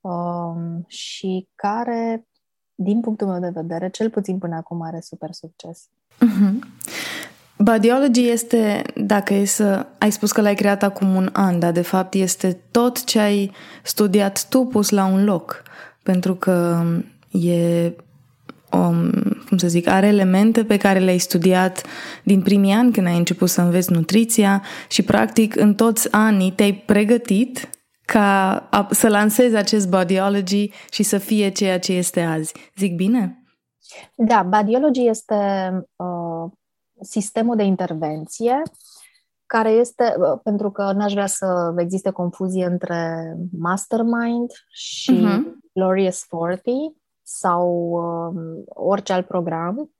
um, și care, din punctul meu de vedere, cel puțin până acum are super succes. Uh-huh. Badiology este, dacă e să... Ai spus că l-ai creat acum un an, dar de fapt este tot ce ai studiat tu pus la un loc. Pentru că e um, cum să zic, are elemente pe care le-ai studiat din primii ani când ai început să înveți nutriția și practic în toți anii te-ai pregătit ca să lansezi acest bodyology și să fie ceea ce este azi. Zic bine? Da, bodyology este uh, sistemul de intervenție care este, uh, pentru că n-aș vrea să existe confuzie între mastermind și uh-huh. Glorious 40, sau uh, orice alt program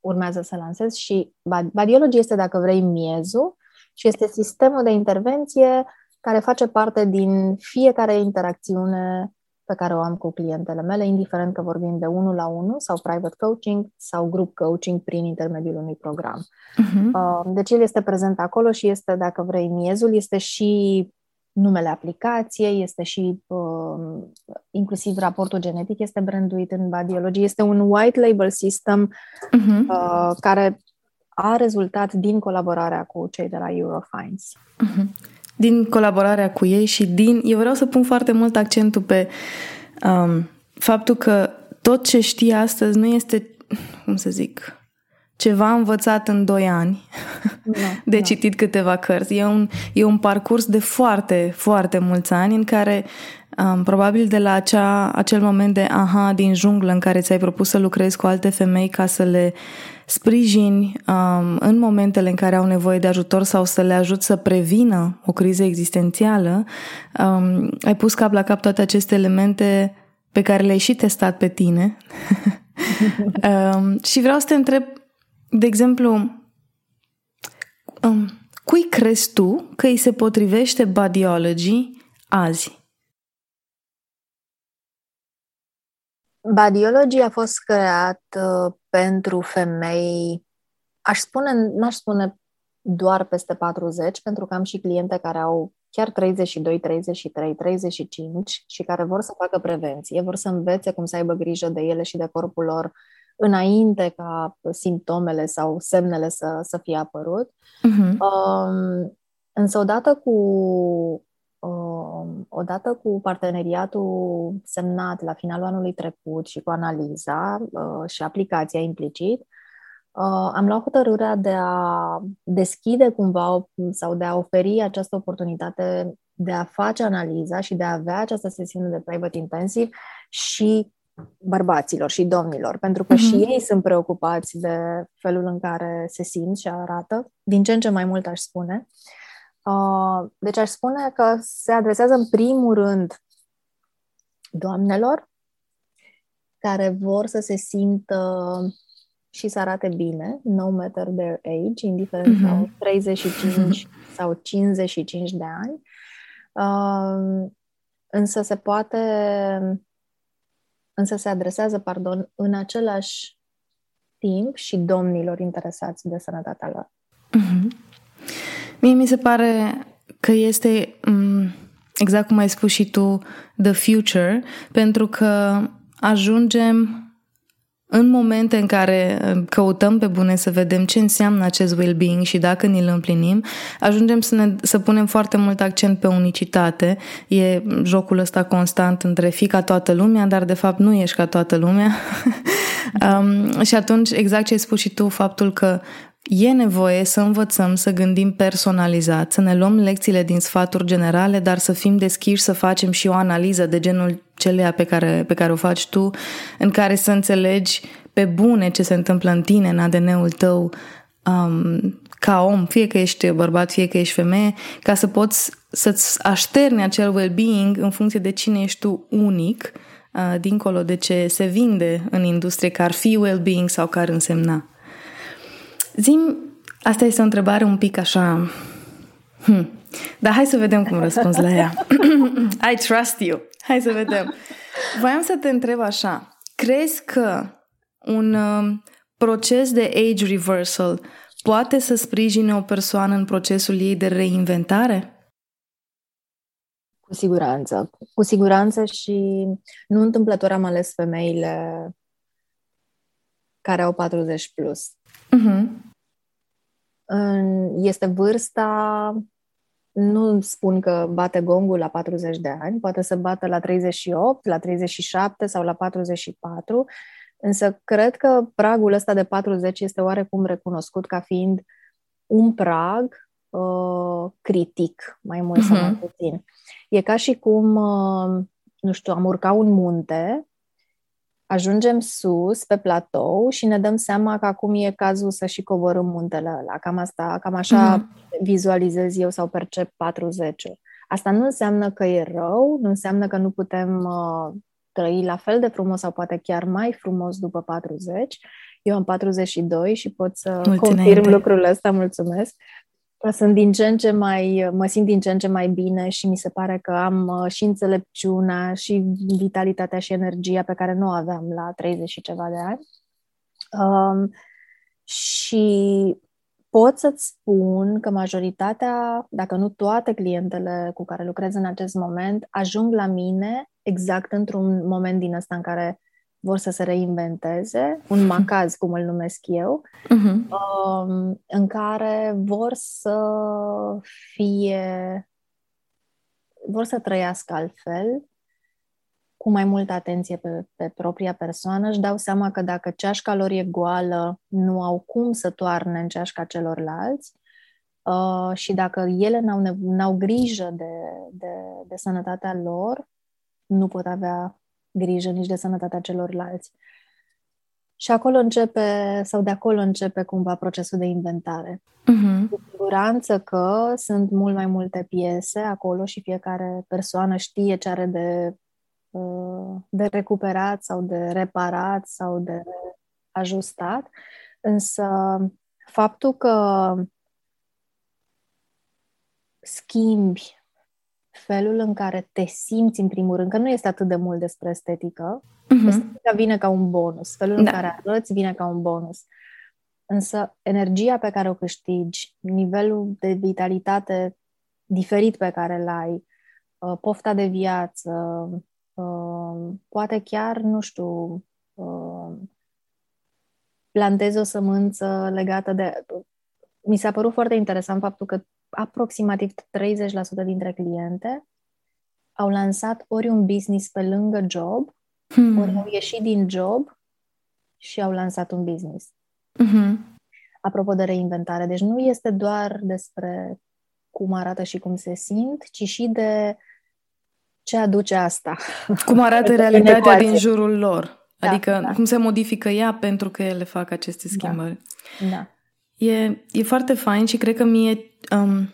urmează să lansez și Badiology este, dacă vrei, miezul și este sistemul de intervenție care face parte din fiecare interacțiune pe care o am cu clientele mele, indiferent că vorbim de unul la unul sau private coaching sau group coaching prin intermediul unui program. Uh-huh. Deci el este prezent acolo și este, dacă vrei, miezul, este și numele aplicației, este și uh, inclusiv raportul genetic este branduit în Badiology. Este un white label system uh-huh. uh, care a rezultat din colaborarea cu cei de la Eurofines. Uh-huh. Din colaborarea cu ei și din... Eu vreau să pun foarte mult accentul pe um, faptul că tot ce știi astăzi nu este, cum să zic, ceva învățat în doi ani, no, [LAUGHS] de no. citit câteva cărți. E un, e un parcurs de foarte, foarte mulți ani în care um, probabil de la acea, acel moment de aha din junglă în care ți-ai propus să lucrezi cu alte femei ca să le sprijini um, în momentele în care au nevoie de ajutor sau să le ajut să prevină o criză existențială, um, ai pus cap la cap toate aceste elemente pe care le-ai și testat pe tine. [LAUGHS] um, și vreau să te întreb de exemplu, um, cui crezi tu că îi se potrivește bodyology azi? Bodyology a fost creat uh, pentru femei, aș spune, n-aș spune doar peste 40, pentru că am și cliente care au chiar 32, 33, 35 și care vor să facă prevenție, vor să învețe cum să aibă grijă de ele și de corpul lor înainte ca simptomele sau semnele să, să fie apărut. Uh-huh. Um, însă odată cu um, odată cu parteneriatul semnat la finalul anului trecut și cu analiza uh, și aplicația implicit, uh, am luat hotărârea de a deschide cumva sau de a oferi această oportunitate de a face analiza și de a avea această sesiune de private intensiv și bărbaților și domnilor, pentru că uh-huh. și mhm. ei sunt preocupați de felul în care se simt și arată, din ce în ce mai mult aș spune. Uh, deci aș spune că se adresează în primul rând doamnelor care vor să se simtă și să arate bine, no matter their age, indiferent uh-huh. sau 35 [LAUGHS] sau 55 de ani. Uh, însă se poate însă se adresează, pardon, în același timp și domnilor interesați de sănătatea lor. Mm-hmm. Mie mi se pare că este, mm, exact cum ai spus și tu, the future, pentru că ajungem în momente în care uh, căutăm pe bune să vedem ce înseamnă acest well-being și dacă ni-l împlinim, ajungem să, ne, să punem foarte mult accent pe unicitate. E jocul ăsta constant între fi ca toată lumea, dar de fapt nu ești ca toată lumea. [LAUGHS] um, și atunci, exact ce ai spus și tu, faptul că E nevoie să învățăm să gândim personalizat, să ne luăm lecțiile din sfaturi generale, dar să fim deschiși să facem și o analiză de genul celea pe care, pe care o faci tu, în care să înțelegi pe bune ce se întâmplă în tine, în ADN-ul tău, um, ca om, fie că ești bărbat, fie că ești femeie, ca să poți să-ți așterni acel well-being în funcție de cine ești tu unic, uh, dincolo de ce se vinde în industrie, că ar fi well-being sau că ar însemna. Zim, asta este o întrebare un pic așa... Hmm. Dar hai să vedem cum răspunzi la ea. [COUGHS] I trust you. Hai să vedem. Voiam să te întreb așa. Crezi că un uh, proces de age reversal poate să sprijine o persoană în procesul ei de reinventare? Cu siguranță. Cu siguranță și nu întâmplător am ales femeile care au 40 plus. Uh-huh. Este vârsta, nu spun că bate gongul la 40 de ani, poate să bată la 38, la 37 sau la 44, însă cred că pragul ăsta de 40 este oarecum recunoscut ca fiind un prag uh, critic, mai mult uh-huh. sau mai mhm. puțin. E ca și cum, uh, nu știu, am urcat un munte ajungem sus, pe platou și ne dăm seama că acum e cazul să și coborâm muntele ăla. Cam asta, cam așa mm-hmm. vizualizez eu sau percep 40 Asta nu înseamnă că e rău, nu înseamnă că nu putem uh, trăi la fel de frumos sau poate chiar mai frumos după 40. Eu am 42 și pot să Mulțumesc. confirm lucrul ăsta, mulțumesc sunt din ce în ce mai, mă simt din ce în ce mai bine și mi se pare că am uh, și înțelepciunea și vitalitatea și energia pe care nu o aveam la 30 și ceva de ani. Um, și pot să-ți spun că majoritatea, dacă nu toate clientele cu care lucrez în acest moment, ajung la mine exact într-un moment din ăsta în care vor să se reinventeze, un [LAUGHS] macaz, cum îl numesc eu, uh-huh. în care vor să fie, vor să trăiască altfel, cu mai multă atenție pe, pe propria persoană, își dau seama că dacă ceașca lor e goală, nu au cum să toarne în ceașca celorlalți uh, și dacă ele n-au, n-au grijă de, de, de sănătatea lor, nu pot avea grijă nici de sănătatea celorlalți. Și acolo începe, sau de acolo începe cumva procesul de inventare. Uh-huh. Cu siguranță că sunt mult mai multe piese acolo și fiecare persoană știe ce are de, uh, de recuperat sau de reparat sau de ajustat. Însă faptul că schimbi felul în care te simți, în primul rând, că nu este atât de mult despre estetică. Uh-huh. Estetica vine ca un bonus. Felul da. în care arăți vine ca un bonus. Însă energia pe care o câștigi, nivelul de vitalitate diferit pe care îl ai, uh, pofta de viață, uh, poate chiar, nu știu, uh, plantezi o sămânță legată de... Mi s-a părut foarte interesant faptul că aproximativ 30% dintre cliente au lansat ori un business pe lângă job, hmm. ori au ieșit din job și au lansat un business. Mm-hmm. Apropo de reinventare, deci nu este doar despre cum arată și cum se simt, ci și de ce aduce asta. Cum arată [LAUGHS] realitatea din jurul lor. Da, adică da. cum se modifică ea pentru că ele fac aceste da. schimbări. Da. da. E, e foarte fain și cred că mie um,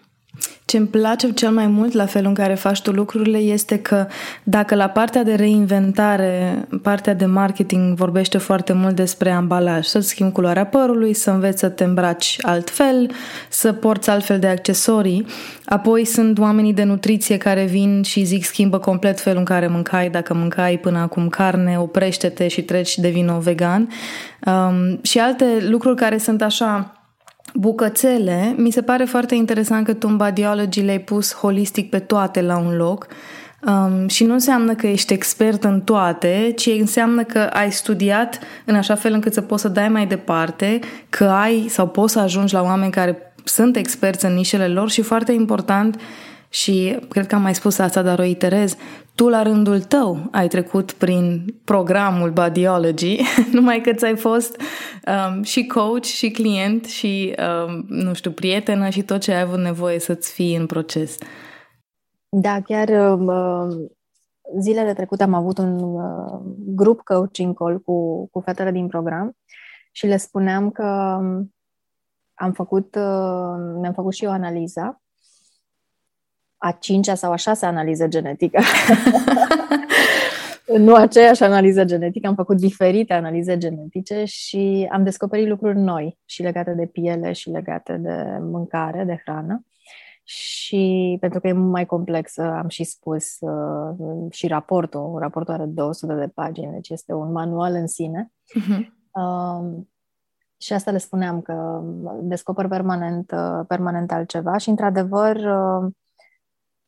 ce îmi place cel mai mult la felul în care faci tu lucrurile este că dacă la partea de reinventare, partea de marketing vorbește foarte mult despre ambalaj, să-ți schimbi culoarea părului, să înveți să te îmbraci altfel, să porți altfel de accesorii, apoi sunt oamenii de nutriție care vin și zic schimbă complet felul în care mâncai, dacă mâncai până acum carne, oprește-te și treci și devino vegan. Um, și alte lucruri care sunt așa bucățele, mi se pare foarte interesant că tu în Badiology le-ai pus holistic pe toate la un loc. Um, și nu înseamnă că ești expert în toate, ci înseamnă că ai studiat în așa fel încât să poți să dai mai departe, că ai sau poți să ajungi la oameni care sunt experți în nișele lor și foarte important Și cred că am mai spus asta, dar o iterez. Tu, la rândul tău, ai trecut prin programul Bodyology, [LAUGHS] numai că ți-ai fost um, și coach, și client, și, um, nu știu, prietenă și tot ce ai avut nevoie să-ți fii în proces. Da, chiar uh, zilele trecute am avut un uh, grup coaching call cu, cu fetele din program și le spuneam că am făcut, uh, mi-am făcut și eu analiza, a cincea sau a șasea analiză genetică. [LAUGHS] nu aceeași analiză genetică, am făcut diferite analize genetice și am descoperit lucruri noi și legate de piele și legate de mâncare, de hrană. Și pentru că e mult mai complex, am și spus uh, și raportul, raportul are 200 de pagini, deci este un manual în sine. Uh-huh. Uh, și asta le spuneam că descoper permanent, uh, permanent altceva și, într-adevăr, uh,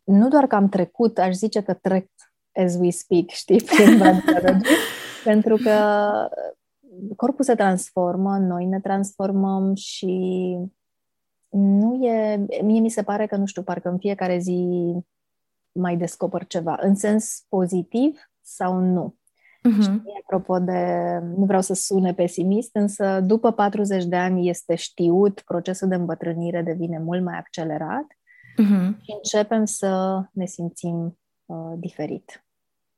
nu doar că am trecut, aș zice că trec as we speak, știi, [LAUGHS] prin pentru că corpul se transformă, noi ne transformăm și nu e, mie mi se pare că, nu știu, parcă în fiecare zi mai descoper ceva, în sens pozitiv sau nu. Uh-huh. Știi, apropo de, nu vreau să sune pesimist, însă după 40 de ani este știut, procesul de îmbătrânire devine mult mai accelerat uh-huh. și începem să ne simțim uh, diferit.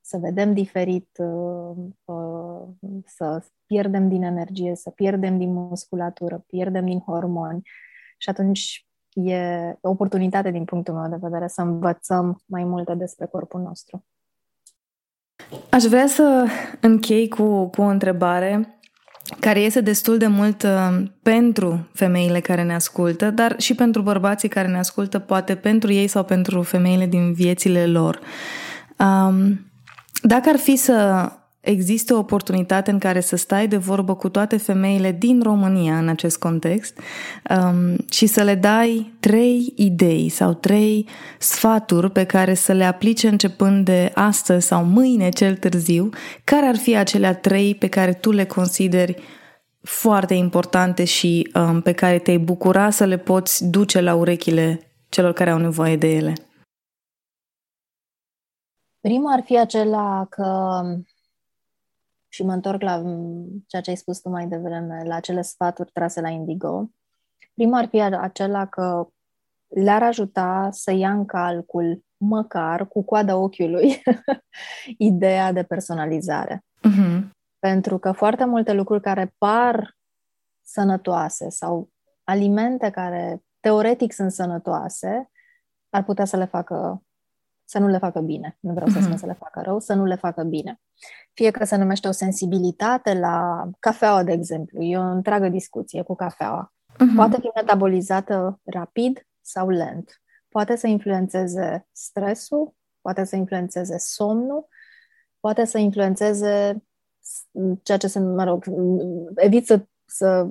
Să vedem diferit, uh, uh, să pierdem din energie, să pierdem din musculatură, pierdem din hormoni și atunci e o oportunitate din punctul meu de vedere să învățăm mai multe despre corpul nostru. Aș vrea să închei cu, cu o întrebare care este destul de mult uh, pentru femeile care ne ascultă, dar și pentru bărbații care ne ascultă, poate pentru ei sau pentru femeile din viețile lor. Um, dacă ar fi să Există o oportunitate în care să stai de vorbă cu toate femeile din România în acest context um, și să le dai trei idei sau trei sfaturi pe care să le aplice începând de astăzi sau mâine cel târziu, care ar fi acelea trei pe care tu le consideri foarte importante și um, pe care te-ai bucura să le poți duce la urechile celor care au nevoie de ele? Primul ar fi acela că și mă întorc la mm, ceea ce ai spus tu mai devreme, la acele sfaturi trase la Indigo. Primul ar fi acela că le-ar ajuta să ia în calcul, măcar cu coada ochiului, [LAUGHS] ideea de personalizare. Uh-huh. Pentru că foarte multe lucruri care par sănătoase sau alimente care teoretic sunt sănătoase, ar putea să le facă să nu le facă bine. Nu vreau să spun uh-huh. să le facă rău, să nu le facă bine. Fie că se numește o sensibilitate la cafeaua, de exemplu. E o întreagă discuție cu cafeaua. Uh-huh. Poate fi metabolizată rapid sau lent. Poate să influențeze stresul, poate să influențeze somnul, poate să influențeze ceea ce se, mă rog, evit să, să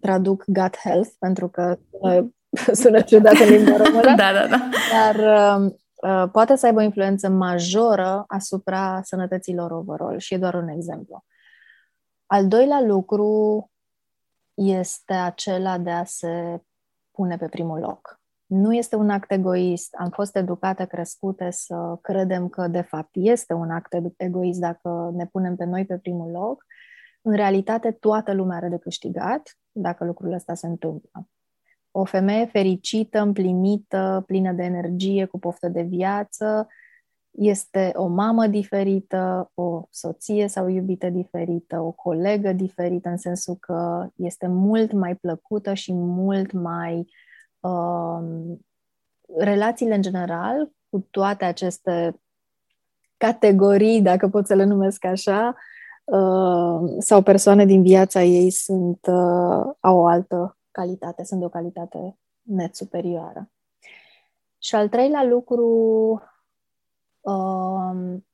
traduc gut health, pentru că [LAUGHS] sună ciudat în limba [LAUGHS] română. da, da, da. Dar um, Uh, poate să aibă o influență majoră asupra sănătăților overall și e doar un exemplu. Al doilea lucru este acela de a se pune pe primul loc. Nu este un act egoist. Am fost educate, crescute să credem că, de fapt, este un act egoist dacă ne punem pe noi pe primul loc. În realitate, toată lumea are de câștigat dacă lucrurile astea se întâmplă o femeie fericită, împlinită, plină de energie, cu poftă de viață, este o mamă diferită, o soție sau iubită diferită, o colegă diferită, în sensul că este mult mai plăcută și mult mai. Uh, relațiile în general, cu toate aceste categorii, dacă pot să le numesc așa, uh, sau persoane din viața ei sunt, uh, au o altă calitate, sunt de o calitate net superioară. Și al treilea lucru um,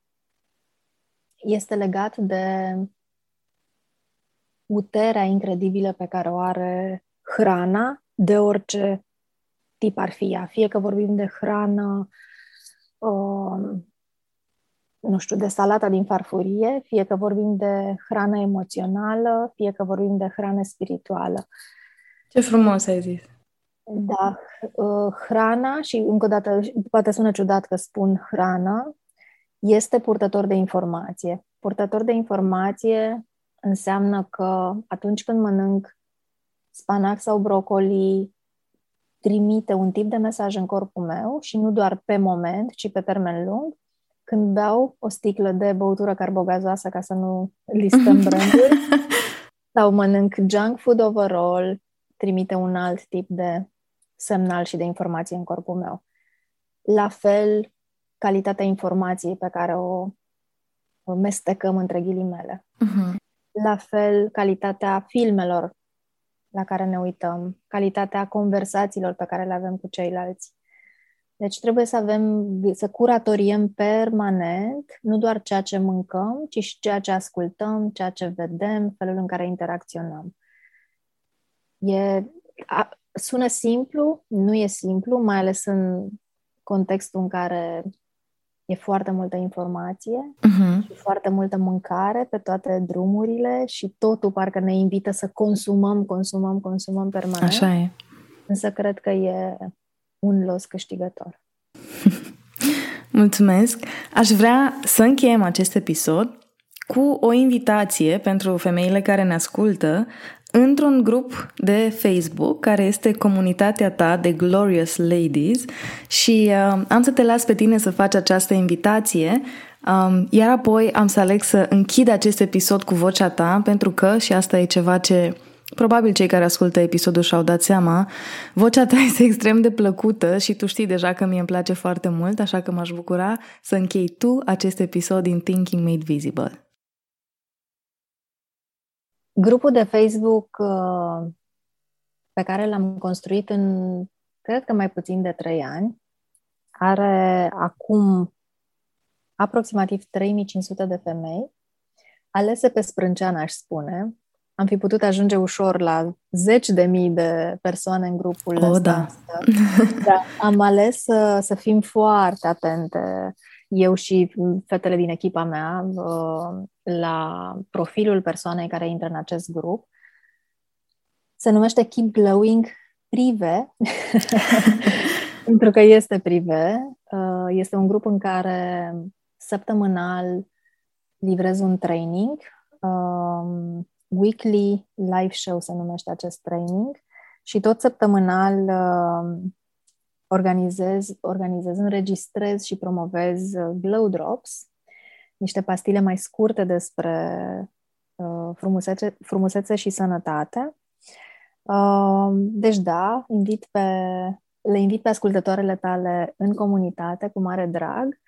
este legat de puterea incredibilă pe care o are hrana de orice tip ar fi ea. Fie că vorbim de hrană, um, nu știu, de salata din farfurie, fie că vorbim de hrană emoțională, fie că vorbim de hrană spirituală. Ce frumos ai zis! Da, uh, hrana și încă o dată, poate sună ciudat că spun hrana, este purtător de informație. Purtător de informație înseamnă că atunci când mănânc spanac sau brocoli, trimite un tip de mesaj în corpul meu și nu doar pe moment, ci pe termen lung. Când beau o sticlă de băutură carbogazoasă, ca să nu listăm [LAUGHS] branduri, sau mănânc junk food overall, trimite un alt tip de semnal și de informație în corpul meu. La fel, calitatea informației pe care o, o mestecăm între ghilimele. Uh-huh. La fel, calitatea filmelor la care ne uităm, calitatea conversațiilor pe care le avem cu ceilalți. Deci trebuie să avem, să curatoriem permanent, nu doar ceea ce mâncăm, ci și ceea ce ascultăm, ceea ce vedem, felul în care interacționăm. E, a, sună simplu, nu e simplu, mai ales în contextul în care e foarte multă informație uh-huh. și foarte multă mâncare pe toate drumurile și totul parcă ne invită să consumăm, consumăm, consumăm permanent. Așa e. Însă cred că e un los câștigător. [LAUGHS] Mulțumesc! Aș vrea să încheiem acest episod cu o invitație pentru femeile care ne ascultă într-un grup de Facebook care este comunitatea ta de Glorious Ladies și uh, am să te las pe tine să faci această invitație um, iar apoi am să aleg să închid acest episod cu vocea ta pentru că, și asta e ceva ce Probabil cei care ascultă episodul și-au dat seama, vocea ta [LAUGHS] este extrem de plăcută și tu știi deja că mie îmi place foarte mult, așa că m-aș bucura să închei tu acest episod din Thinking Made Visible. Grupul de Facebook uh, pe care l-am construit în, cred că mai puțin de trei ani, are acum aproximativ 3500 de femei, alese pe sprânceană, aș spune. Am fi putut ajunge ușor la zeci de mii de persoane în grupul oh, ăsta. Da. da. Am ales să, să fim foarte atente eu și fetele din echipa mea uh, la profilul persoanei care intră în acest grup. Se numește Keep Glowing Prive, [LAUGHS] pentru că este prive. Uh, este un grup în care săptămânal livrez un training. Um, weekly live show se numește acest training și tot săptămânal um, organizez, organizez, înregistrez și promovez uh, Glow Drops, niște pastile mai scurte despre uh, frumusețe, frumusețe și sănătate. Uh, deci da, invit pe, le invit pe ascultătoarele tale în comunitate cu mare drag.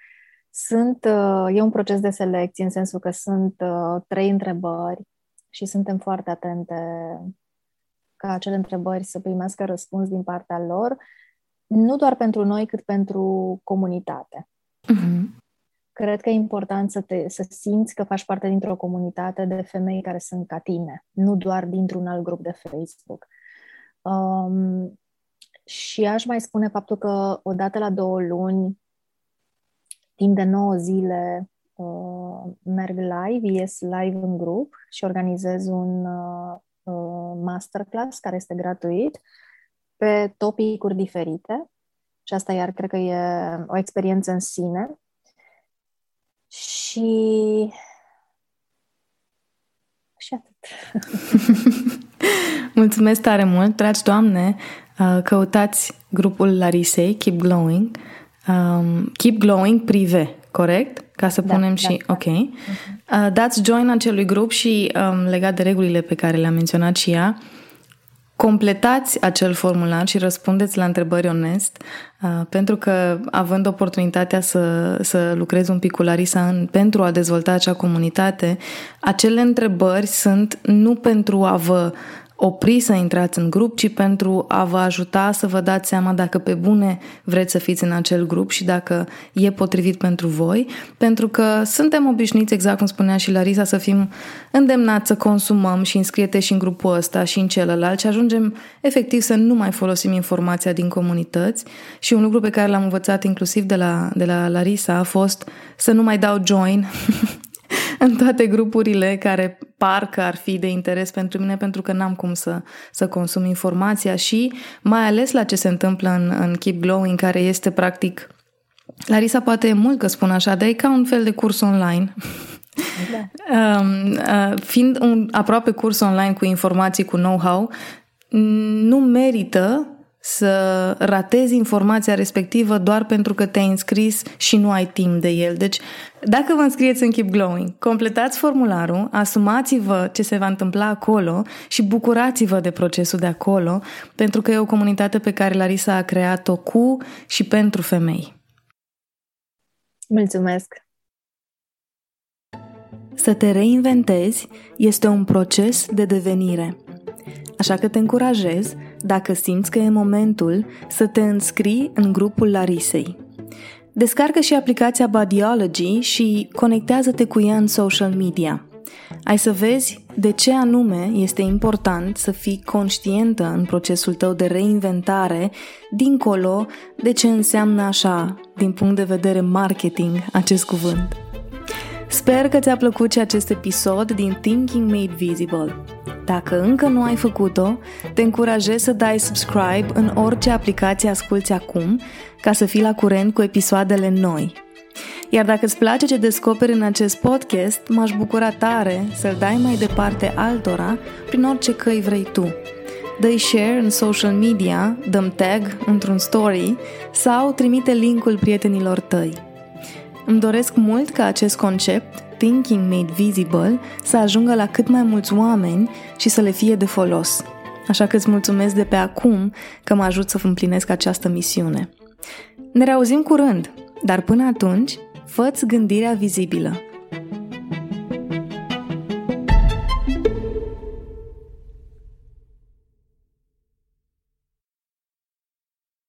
Sunt, uh, e un proces de selecție în sensul că sunt uh, trei întrebări și suntem foarte atente ca acele întrebări să primească răspuns din partea lor nu doar pentru noi, cât pentru comunitate. Uh-huh. Cred că e important să, te, să simți că faci parte dintr-o comunitate de femei care sunt ca tine, nu doar dintr-un alt grup de Facebook. Um, și aș mai spune faptul că odată la două luni, timp de 9 zile, uh, merg live, ies live în grup și organizez un uh, uh masterclass care este gratuit pe topicuri diferite și asta iar cred că e o experiență în sine. Și și atât. [LAUGHS] Mulțumesc tare mult, dragi doamne! Uh, căutați grupul Larisei, Keep Glowing. Um, keep Glowing prive, corect? Ca să da, punem da, și... Da. Ok. Uh-huh. dați join acelui grup și um, legat de regulile pe care le-am menționat și ea, completați acel formular și răspundeți la întrebări onest, uh, pentru că având oportunitatea să, să lucrez un pic cu Larisa în, pentru a dezvolta acea comunitate, acele întrebări sunt nu pentru a vă opri să intrați în grup, ci pentru a vă ajuta să vă dați seama dacă pe bune vreți să fiți în acel grup și dacă e potrivit pentru voi, pentru că suntem obișnuiți, exact cum spunea și Larisa, să fim îndemnați să consumăm și înscriete și în grupul ăsta și în celălalt și ajungem efectiv să nu mai folosim informația din comunități. Și un lucru pe care l-am învățat inclusiv de la, de la Larisa a fost să nu mai dau join [LAUGHS] [LAUGHS] în toate grupurile care parcă ar fi de interes pentru mine, pentru că n-am cum să, să consum informația și mai ales la ce se întâmplă în, în Keep Glowing, care este practic Larisa poate e mult că spun așa, dar e ca un fel de curs online. Da. [LAUGHS] Um, uh, fiind un aproape curs online cu informații, cu know-how, nu merită să ratezi informația respectivă doar pentru că te-ai înscris și nu ai timp de el. Deci, dacă vă înscrieți în Keep Glowing, completați formularul, asumați-vă ce se va întâmpla acolo și bucurați-vă de procesul de acolo, pentru că e o comunitate pe care Larisa a creat-o cu și pentru femei. Mulțumesc! Să te reinventezi este un proces de devenire. Așa că te încurajez, dacă simți că e momentul, să te înscrii în grupul Larisei. Descarcă și aplicația Bodyology și conectează-te cu ea în social media. Ai să vezi de ce anume este important să fii conștientă în procesul tău de reinventare, dincolo de ce înseamnă așa, din punct de vedere marketing, acest cuvânt. Sper că ți-a plăcut și acest episod din Thinking Made Visible. Dacă încă nu ai făcut-o, te încurajez să dai subscribe în orice aplicație asculți acum, ca să fii la curent cu episoadele noi. Iar dacă îți place ce descoperi în acest podcast, m-aș bucura tare să-l dai mai departe altora prin orice căi vrei tu. Dă-i share în social media, dăm tag într-un story sau trimite linkul prietenilor tăi. Îmi doresc mult ca acest concept, Thinking Made Visible, să ajungă la cât mai mulți oameni și să le fie de folos. Așa că îți mulțumesc de pe acum că mă ajut să împlinesc această misiune. Ne reauzim curând, dar până atunci, fă gândirea vizibilă.